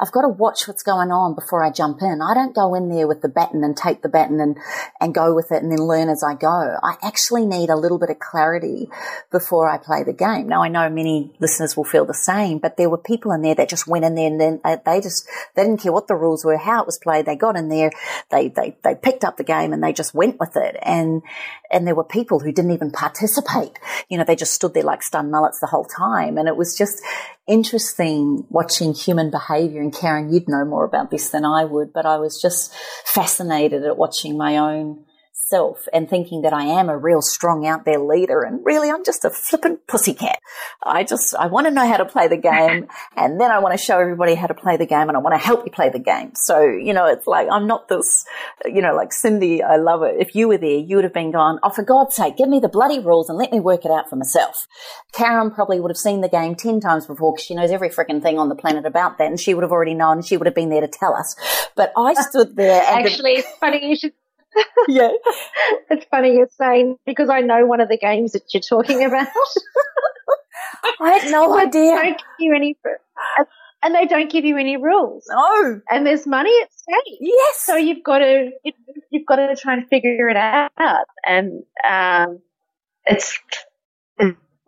I've got to watch what's going on before I jump in. I don't go in there with the baton and take the baton and, and go with it and then learn as I go. I actually need a little bit of clarity before I play the game. Now I know many listeners will feel the same, but there were people in there that just went in there and then they just, they didn't care what the rules were, how it was played. They got in there, they, they, they picked up the game and they just went with it. And, and there were people who didn't even participate. You know, they just stood there like stunned mullets the whole time. And it was just, interesting watching human behavior. And Karen, you'd know more about this than I would, but I was just fascinated at watching my own self and thinking that I am a real strong out there leader and really I'm just a flippant pussycat. I just, I want to know how to play the game [laughs] and then I want to show everybody how to play the game and I want to help you play the game. So, you know, it's like, I'm not this, you know, like Cindy, I love it. If you were there, you would have been gone, oh, for God's sake, give me the bloody rules and let me work it out for myself. Karen probably would have seen the game 10 times before because she knows every freaking thing on the planet about that and she would have already known she would have been there to tell us. But I stood there Actually, it's funny you should [laughs] yeah. It's funny you're saying because I know one of the games that you're talking about. [laughs] I had no [laughs] idea. Don't give you any, and they don't give you any rules. No. And there's money at stake. Yes. So you've got to you've got to try and figure it out, and um, it's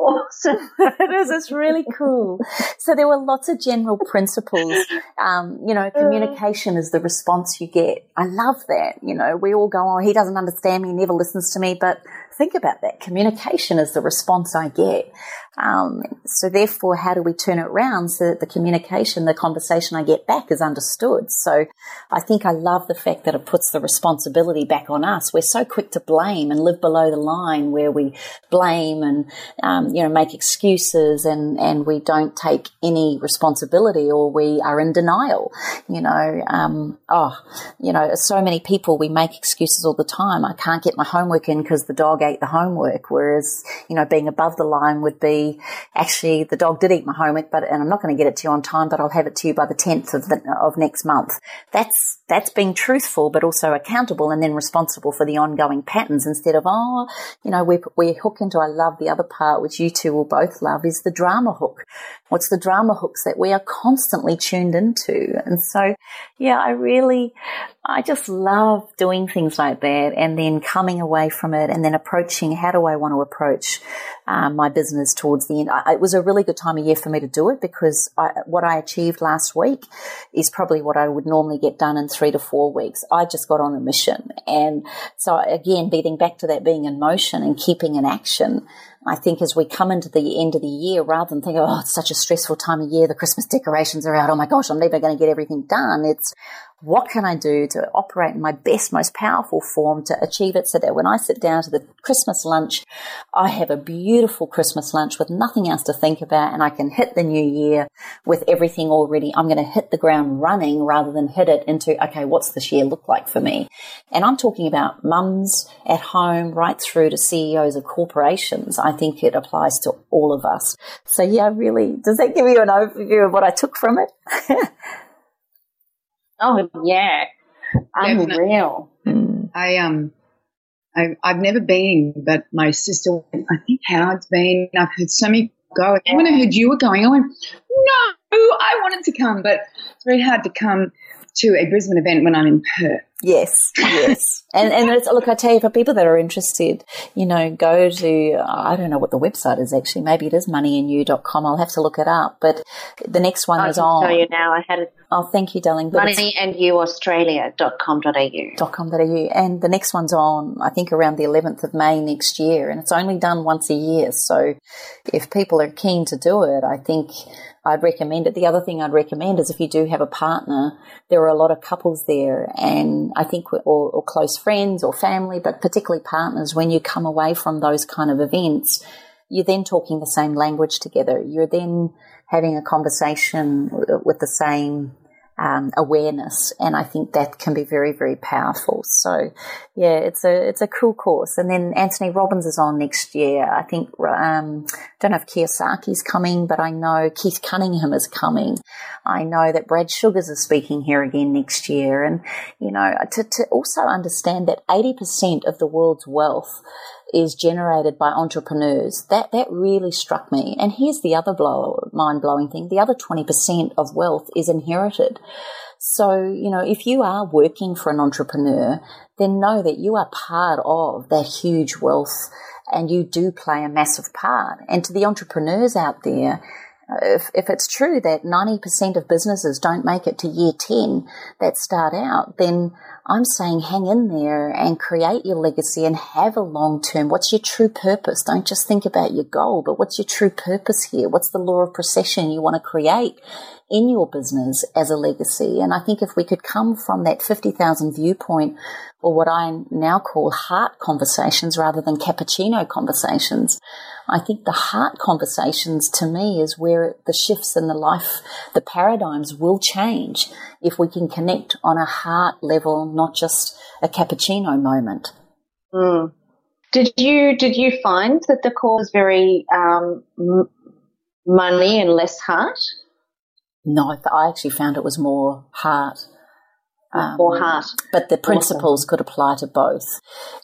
awesome. [laughs] it is. It's really cool. So there were lots of general principles. Um, you know, communication is the response you get. I love that. You know, we all go, oh, he doesn't understand me, he never listens to me. But think about that. Communication is the response I get. Um, so therefore, how do we turn it around so that the communication, the conversation I get back is understood? So I think I love the fact that it puts the responsibility back on us. We're so quick to blame and live below the line where we blame and, um, you know, make excuses and, and we don't take any responsibility or we are in denial. You know, um, oh, you know, so many people, we make excuses all the time. I can't get my homework in because the dog the homework. Whereas, you know, being above the line would be actually the dog did eat my homework, but and I'm not going to get it to you on time, but I'll have it to you by the 10th of the, of next month. That's that's being truthful, but also accountable, and then responsible for the ongoing patterns instead of oh, you know, we we hook into. I love the other part, which you two will both love, is the drama hook. What's the drama hooks that we are constantly tuned into? And so, yeah, I really, I just love doing things like that, and then coming away from it, and then approaching, how do I want to approach um, my business towards the end? I, it was a really good time of year for me to do it because I, what I achieved last week is probably what I would normally get done in three to four weeks. I just got on a mission. And so again, beating back to that being in motion and keeping in action, I think as we come into the end of the year, rather than think, oh, it's such a stressful time of year, the Christmas decorations are out, oh my gosh, I'm never going to get everything done. It's what can I do to operate in my best, most powerful form to achieve it so that when I sit down to the Christmas lunch, I have a beautiful Christmas lunch with nothing else to think about and I can hit the new year with everything already. I'm going to hit the ground running rather than hit it into, okay, what's this year look like for me? And I'm talking about mums at home right through to CEOs of corporations. I think it applies to all of us. So yeah, really, does that give you an overview of what I took from it? [laughs] Oh yeah, unreal. I um, I, I've never been, but my sister, I think Howard's been. I've heard so many go. And when I heard you were going, I went, no, I wanted to come, but it's very hard to come to a Brisbane event when I'm in Perth. Yes, yes. and and it's look, I tell you, for people that are interested, you know, go to, I don't know what the website is actually. Maybe it is moneyandyou.com. I'll have to look it up. But the next one is on. I is on. tell you now. I had it. Oh, thank you, darling. Moneyandyouaustralia.com.au. .com.au and the next one's on I think around the 11th of May next year and it's only done once a year so if people are keen to do it I think I'd recommend it. The other thing I'd recommend is if you do have a partner there are a lot of couples there and I think or, or close friends or family but particularly partners when you come away from those kind of events you're then talking the same language together. You're then having a conversation with the same um, awareness, and I think that can be very, very powerful. So, yeah, it's a it's a cool course. And then Anthony Robbins is on next year. I think um, don't know if Kiyosaki's coming, but I know Keith Cunningham is coming. I know that Brad Sugars is speaking here again next year, and you know to to also understand that eighty percent of the world's wealth is generated by entrepreneurs. That that really struck me. And here's the other blow, mind blowing thing: the other twenty percent of wealth is inherited. So you know, if you are working for an entrepreneur, then know that you are part of that huge wealth, and you do play a massive part. And to the entrepreneurs out there. If, if it's true that 90% of businesses don't make it to year 10 that start out, then I'm saying hang in there and create your legacy and have a long term. What's your true purpose? Don't just think about your goal, but what's your true purpose here? What's the law of precession you want to create in your business as a legacy? And I think if we could come from that 50,000 viewpoint or what I now call heart conversations rather than cappuccino conversations, I think the heart conversations to me is where the shifts in the life, the paradigms will change if we can connect on a heart level, not just a cappuccino moment. Mm. Did you did you find that the call was very um, m- money and less heart? No, I actually found it was more heart. Um, or heart. But the principles awesome. could apply to both.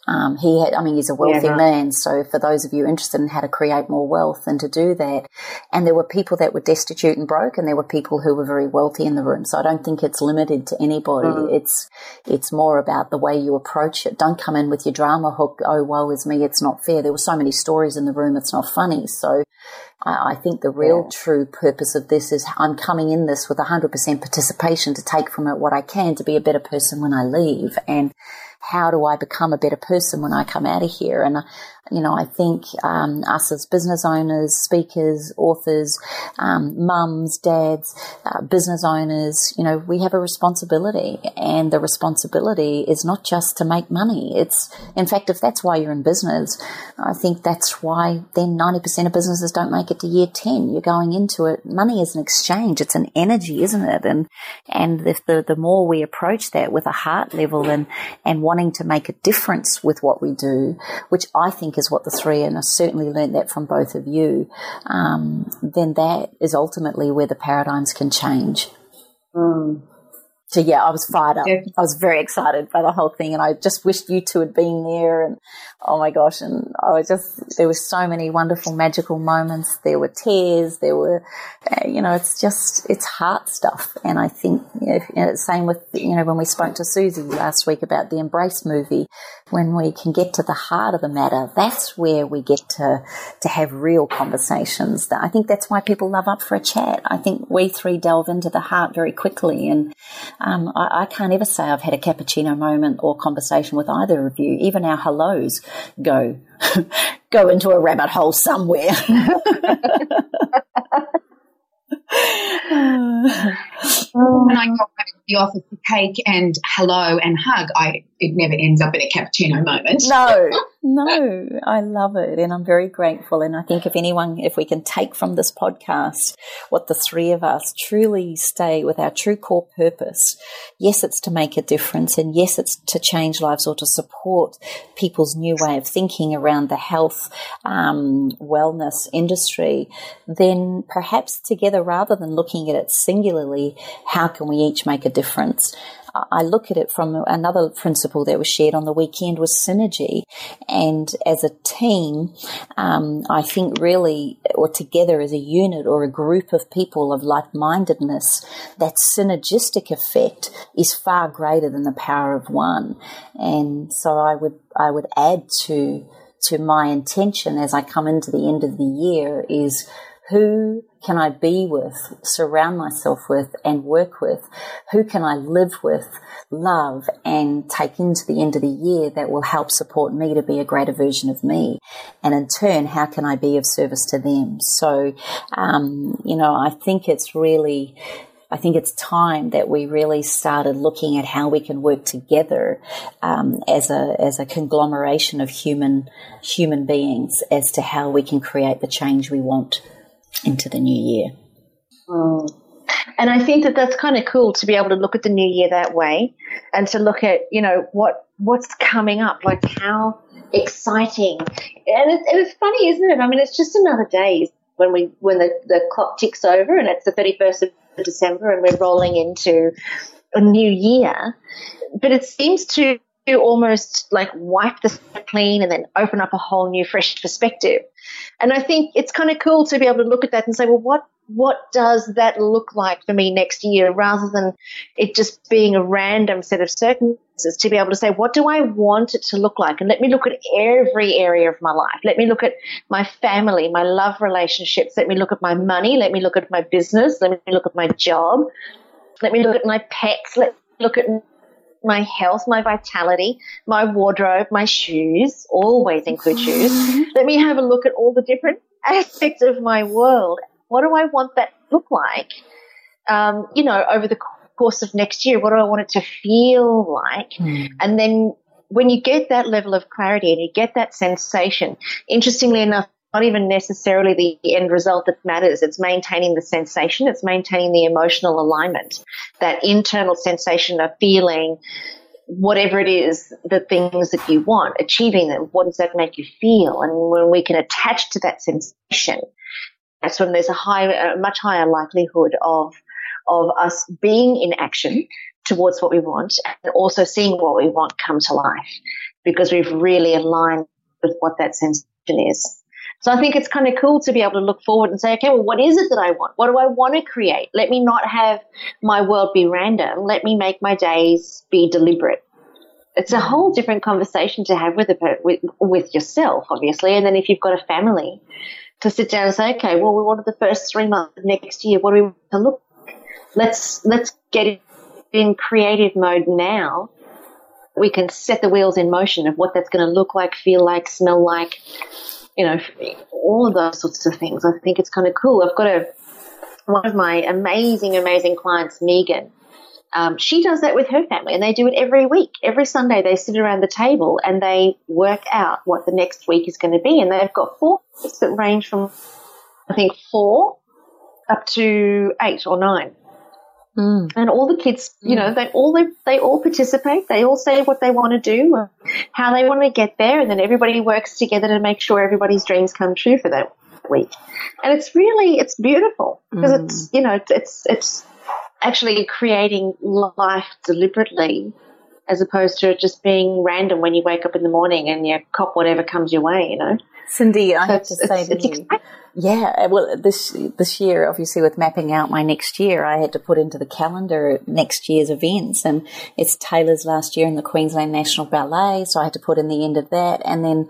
Um, he had, I mean, he's a wealthy yeah, right. man. So for those of you interested in how to create more wealth and to do that, and there were people that were destitute and broke, and there were people who were very wealthy in the room. So I don't think it's limited to anybody. Mm. It's it's more about the way you approach it. Don't come in with your drama hook. Oh, woe is me. It's not fair. There were so many stories in the room. It's not funny. So I, I think the real yeah. true purpose of this is I'm coming in this with 100% participation to take from it what I can to be a better person when I leave. And how do I become a better person when I come out of here? And, you know, I think um, us as business owners, speakers, authors, um, mums, dads, uh, business owners, you know, we have a responsibility. And the responsibility is not just to make money. It's, in fact, if that's why you're in business, I think that's why then 90% of businesses don't make it to year 10. You're going into it. Money is an exchange. It's an energy, isn't it? And, and if the, the more we approach that with a heart level and, and wanting to make a difference with what we do, which I think is what the three, and I certainly learned that from both of you, um, then that is ultimately where the paradigms can change. Mm. So yeah, I was fired up. Yeah. I was very excited by the whole thing, and I just wished you two had been there. And oh my gosh, and I was just there were so many wonderful, magical moments. There were tears. There were, uh, you know, it's just it's heart stuff, and I think You know, same with, you know, when we spoke to Susie last week about the Embrace movie, when we can get to the heart of the matter, that's where we get to, to have real conversations. I think that's why people love Up for a Chat. I think we three delve into the heart very quickly. And um, I, I can't ever say I've had a cappuccino moment or conversation with either of you. Even our hellos go [laughs] go into a rabbit hole somewhere. when I go to the office for cake and hello and hug, I it never ends up in a cappuccino moment. No, [laughs] no, I love it, and I'm very grateful. And I think if anyone, if we can take from this podcast what the three of us truly stay with our true core purpose, yes, it's to make a difference, and yes, it's to change lives or to support people's new way of thinking around the health, um, wellness industry. Then perhaps together, rather than looking at it singularly, how can we each make a difference? I look at it from another principle that was shared on the weekend was synergy. And as a team, um, I think really, or together as a unit or a group of people of like mindedness, that synergistic effect is far greater than the power of one. And so I would, I would add to, to my intention as I come into the end of the year is who can I be with, surround myself with, and work with? Who can I live with, love, and take into the end of the year that will help support me to be a greater version of me? And in turn, how can I be of service to them? So, um, you know, I think it's really I think it's time that we really started looking at how we can work together um, as a as a conglomeration of human human beings as to how we can create the change we want into the new year. Mm. And I think that that's kind of cool to be able to look at the new year that way and to look at, you know, what what's coming up, like how exciting. And it's, it's funny, isn't it? I mean, it's just another day when we when the, the clock ticks over and it's the 31st of December and we're rolling into a new year. But it seems to almost like wipe the clean and then open up a whole new fresh perspective. And I think it's kind of cool to be able to look at that and say, well, what what does that look like for me next year rather than it just being a random set of circumstances to be able to say, what do I want it to look like? And let me look at every area of my life. Let me look at my family, my love relationships. Let me look at my money. Let me look at my business. Let me look at my job. Let me look at my pets. Let me look at my health, my vitality, my wardrobe, my shoes, always include shoes. Let me have a look at all the different [laughs] aspects of my world. What do I want that to look like? Um, you know, over the course of next year, what do I want it to feel like? Mm. And then when you get that level of clarity and you get that sensation, interestingly enough, not even necessarily the end result that matters. It's maintaining the sensation. It's maintaining the emotional alignment, that internal sensation of feeling whatever it is, the things that you want, achieving them. What does that make you feel? And when we can attach to that sensation, that's when there's a high, a much higher likelihood of, of us being in action towards what we want and also seeing what we want come to life because we've really aligned with what that sensation is. So I think it's kind of cool to be able to look forward and say, okay, well, what is it that I want? What do I want to create? Let me not have my world be random. Let me make my days be deliberate. It's a whole different conversation to have with, a, with, with yourself, obviously. And then if you've got a family, to sit down and say, okay, well, we wanted the first three months of next year. What do we want to look? Let's let's get in creative mode now. We can set the wheels in motion of what that's going to look like, feel like, smell like, you know, all of those sorts of things. I think it's kind of cool. I've got a, one of my amazing, amazing clients, Megan. Um, she does that with her family and they do it every week. Every Sunday they sit around the table and they work out what the next week is going to be. And they've got four that range from, I think, four up to eight or nine. Mm. And all the kids, you know, they all they, they all participate. They all say what they want to do, how they want to get there, and then everybody works together to make sure everybody's dreams come true for that week. And it's really it's beautiful because mm. it's you know it's it's actually creating life deliberately as opposed to just being random when you wake up in the morning and you cop whatever comes your way. You know, Cindy, I have to say to you, yeah, well, this this year, obviously, with mapping out my next year, I had to put into the calendar next year's events, and it's Taylor's last year in the Queensland National Ballet, so I had to put in the end of that, and then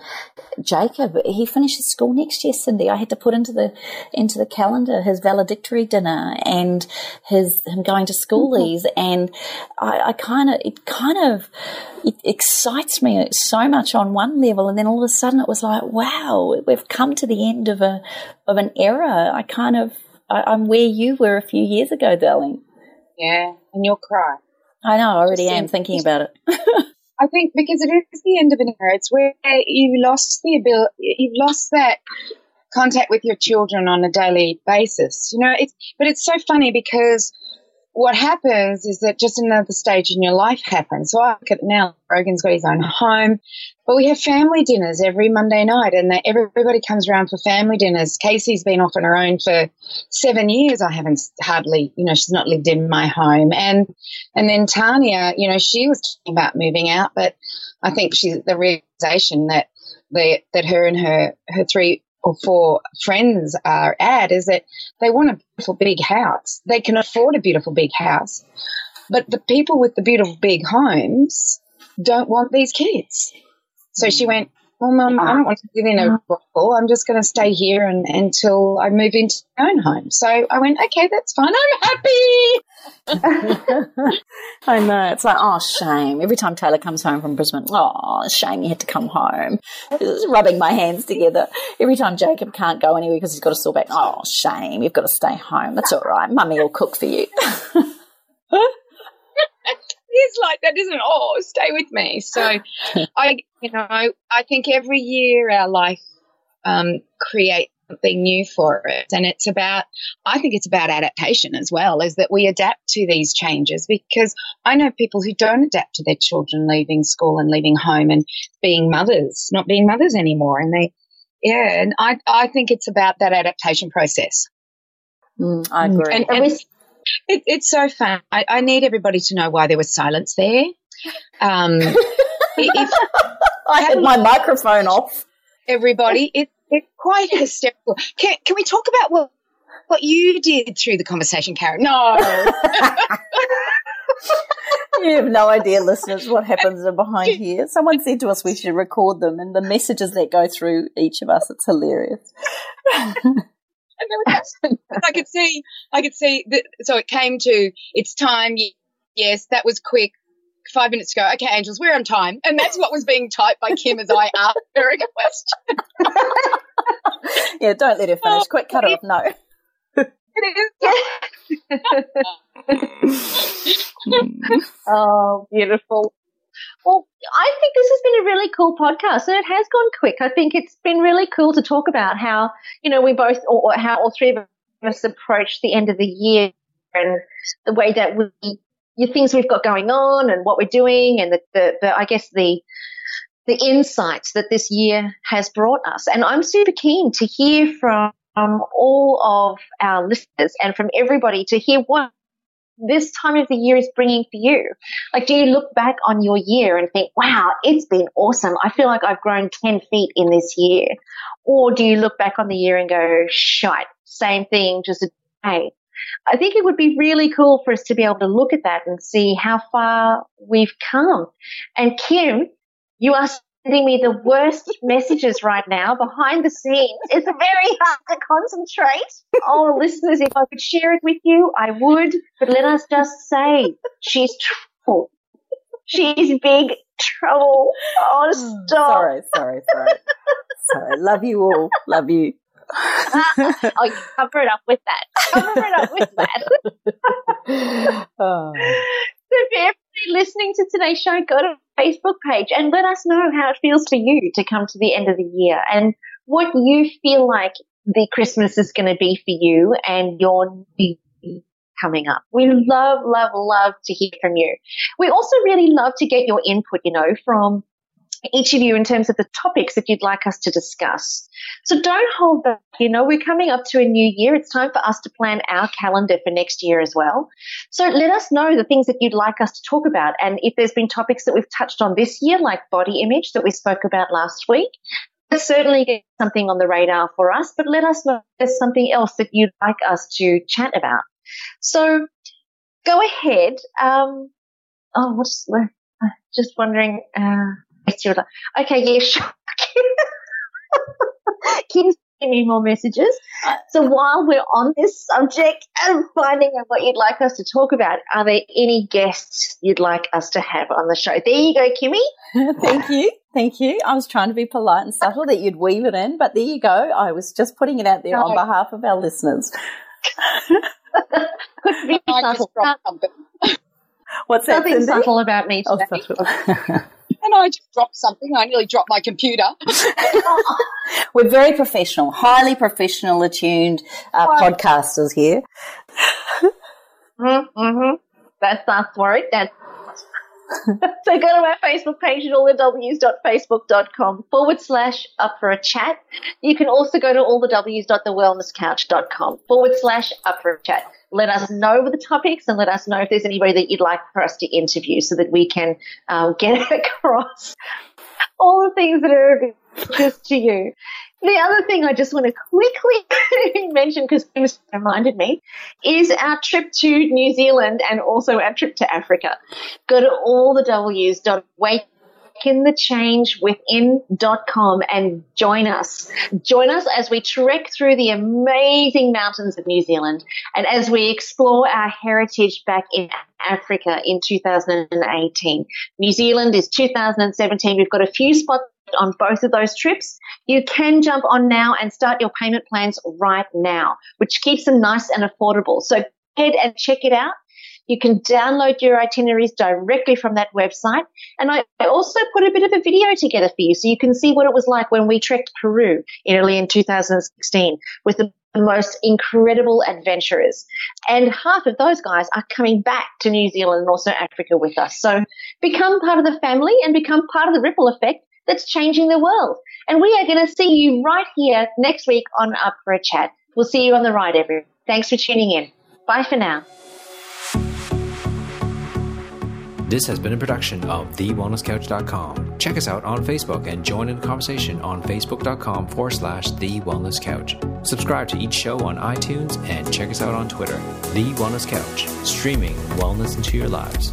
Jacob, he finishes school next year. Cindy, I had to put into the into the calendar his valedictory dinner and his him going to schoolies, mm-hmm. and I, I kind of it kind of it excites me so much on one level, and then all of a sudden it was like, wow, we've come to the end of a of an era. I kind of, I, am where you were a few years ago, darling. Yeah, and you'll cry. I know, I already Just am thinking about it. [laughs] I think because it is the end of an era. It's where you lost the ability, you've lost that contact with your children on a daily basis. You know, it's, but it's so funny because what happens is that just another stage in your life happens. So I look at now, Rogan's got his own home, but we have family dinners every Monday night and everybody comes around for family dinners. Casey's been off on her own for seven years. I haven't hardly, you know, she's not lived in my home. And, and then Tanya, you know, she was talking about moving out, but I think she's the realization that the, that her and her, her three or four friends are at is that they want a beautiful big house. They can afford a beautiful big house. But the people with the beautiful big homes don't want these kids. So she mm. went, well, mum, I don't ah. want to live in a ah. brothel. I'm just going to stay here and, until I move into my own home. So I went, okay, that's fine. I'm happy. [laughs] I know. It's like, oh, shame. Every time Taylor comes home from Brisbane, oh, shame you had to come home. Just rubbing my hands together. Every time Jacob can't go anywhere because he's got a sore back, oh, shame. You've got to stay home. That's all right. Mummy will cook for you. [laughs] is like that, isn't it? Oh, stay with me. So [laughs] I, you know, I think every year our life um, creates something new for it. And it's about, I think it's about adaptation as well, is that we adapt to these changes because I know people who don't adapt to their children leaving school and leaving home and being mothers, not being mothers anymore. And they, yeah, and I, I think it's about that adaptation process. Mm, I agree. And, and, it, it's so fun. I, I, need everybody to know why there was silence there. Um, [laughs] if, I had my microphone off. Everybody, it, it's quite hysterical. Can, can we talk about what what you did through the conversation, Karen? No. [laughs] you have no idea, listeners, what happens behind here. Someone said to us we should record them and the messages that go through each of us. It's hilarious. [laughs] I could see, I could see that. So it came to, it's time. Yes, that was quick. Five minutes ago. Okay, Angels, we're on time. And that's what was being typed by Kim as I asked her a question. yeah, don't let her finish. Oh, Quick, cut it, off. No. [laughs] It is. [laughs] [laughs] Hmm. oh, beautiful. Well, I think this has been a really cool podcast and it has gone quick. I think it's been really cool to talk about how, you know, we both, or how all three of us approach the end of the year and the way that we, the things we've got going on and what we're doing and the, the, the I guess the, the insights that this year has brought us. And I'm super keen to hear from all of our listeners and from everybody to hear what this time of the year is bringing for you? Like, do you look back on your year and think, wow, it's been awesome. I feel like I've grown 10 feet in this year. Or do you look back on the year and go, shite, same thing, just a day? I think it would be really cool for us to be able to look at that and see how far we've come. And Kim, you are sending me the worst messages right now behind the scenes. It's very hard to concentrate. Oh, listeners, if I could share it with you, I would. But let us just say she's trouble. She's big trouble. Oh, hmm, stop. Sorry, sorry, sorry. sorry. Love you all. Love you. [laughs] I'll cover it up with that. Cover it up with that. [laughs] oh. So for everybody listening to today's show, go to Facebook page and let us know how it feels for you to come to the end of the year and what you feel like the Christmas is going to be for you and your new coming up. We love, love, love to hear from you. We also really love to get your input, you know, from each of you in terms of the topics that you'd like us to discuss. So don't hold back. You know, we're coming up to a new year. It's time for us to plan our calendar for next year as well. So let us know the things that you'd like us to talk about. And if there's been topics that we've touched on this year, like body image that we spoke about last week, certainly get something on the radar for us, but let us know if there's something else that you'd like us to chat about. So go ahead. Um, oh, what's uh, just wondering? Uh, okay, yeah, [laughs] sure. Kim's me more messages. So while we're on this subject and finding out what you'd like us to talk about, are there any guests you'd like us to have on the show? There you go, Kimmy. [laughs] Thank you. Thank you. I was trying to be polite and subtle that you'd weave it in, but there you go. I was just putting it out there on behalf of our listeners. [laughs] Could be subtle. What's that? Something subtle about me oh, today. Oh, and I just dropped something. I nearly dropped my computer. [laughs] [laughs] We're very professional, highly professional, attuned uh, podcasters here. mm-hmm. That's us worried. That's [laughs] so go to our Facebook page at allthews.facebook.com forward slash up for a chat. You can also go to allthews.thewellnesscouch.com forward slash up for a chat. Let us know the topics and let us know if there's anybody that you'd like for us to interview so that we can um, [laughs] get across all the things that are of interest to you. The other thing I just want to quickly [laughs] mention because Kim reminded me is our trip to New Zealand and also our trip to Africa. Go to all the W's. In the change within.com and join us. Join us as we trek through the amazing mountains of New Zealand and as we explore our heritage back in Africa in 2018. New Zealand is 2017. We've got a few spots on both of those trips. You can jump on now and start your payment plans right now, which keeps them nice and affordable. So head and check it out. You can download your itineraries directly from that website. And I, also put a bit of a video together for you so you can see what it was like when we trekked Peru in early in 2016 with the most incredible adventurers. And half of those guys are coming back to New Zealand and also Africa with us. So become part of the family and become part of the ripple effect that's changing the world. And we are going to see you right here next week on Up for a Chat. We'll see you on the ride, everyone. Thanks for tuning in. Bye for now. This has been a production of TheWellnessCouch.com. Check us out on Facebook and join in the conversation on Facebook.com forward slash The Wellness Couch. Subscribe to each show on iTunes and check us out on Twitter. The Wellness Couch, streaming wellness into your lives.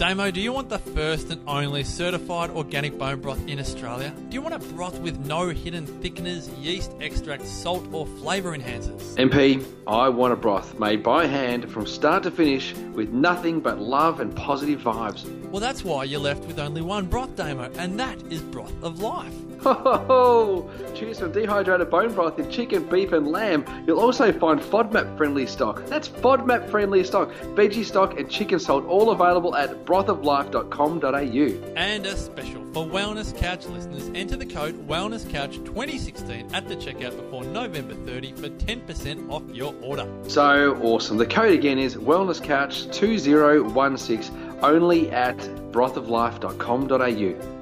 Damo, do you want the first and only certified organic bone broth in Australia? Do you want a broth with no hidden thickeners, yeast extract, salt, or flavour enhancers? MP, I want a broth made by hand from start to finish with nothing but love and positive vibes. Well, that's why you're left with only one broth, Damo, and that is Broth of Life. Ho ho ho! Choose from dehydrated bone broth in chicken, beef, and lamb. You'll also find FODMAP friendly stock. That's FODMAP friendly stock, veggie stock, and chicken salt, all available at brothoflife.com.au. And a special for Wellness Couch listeners enter the code WellnessCouch2016 at the checkout before November 30 for 10% off your order. So awesome. The code again is WellnessCouch2016 only at brothoflife.com.au.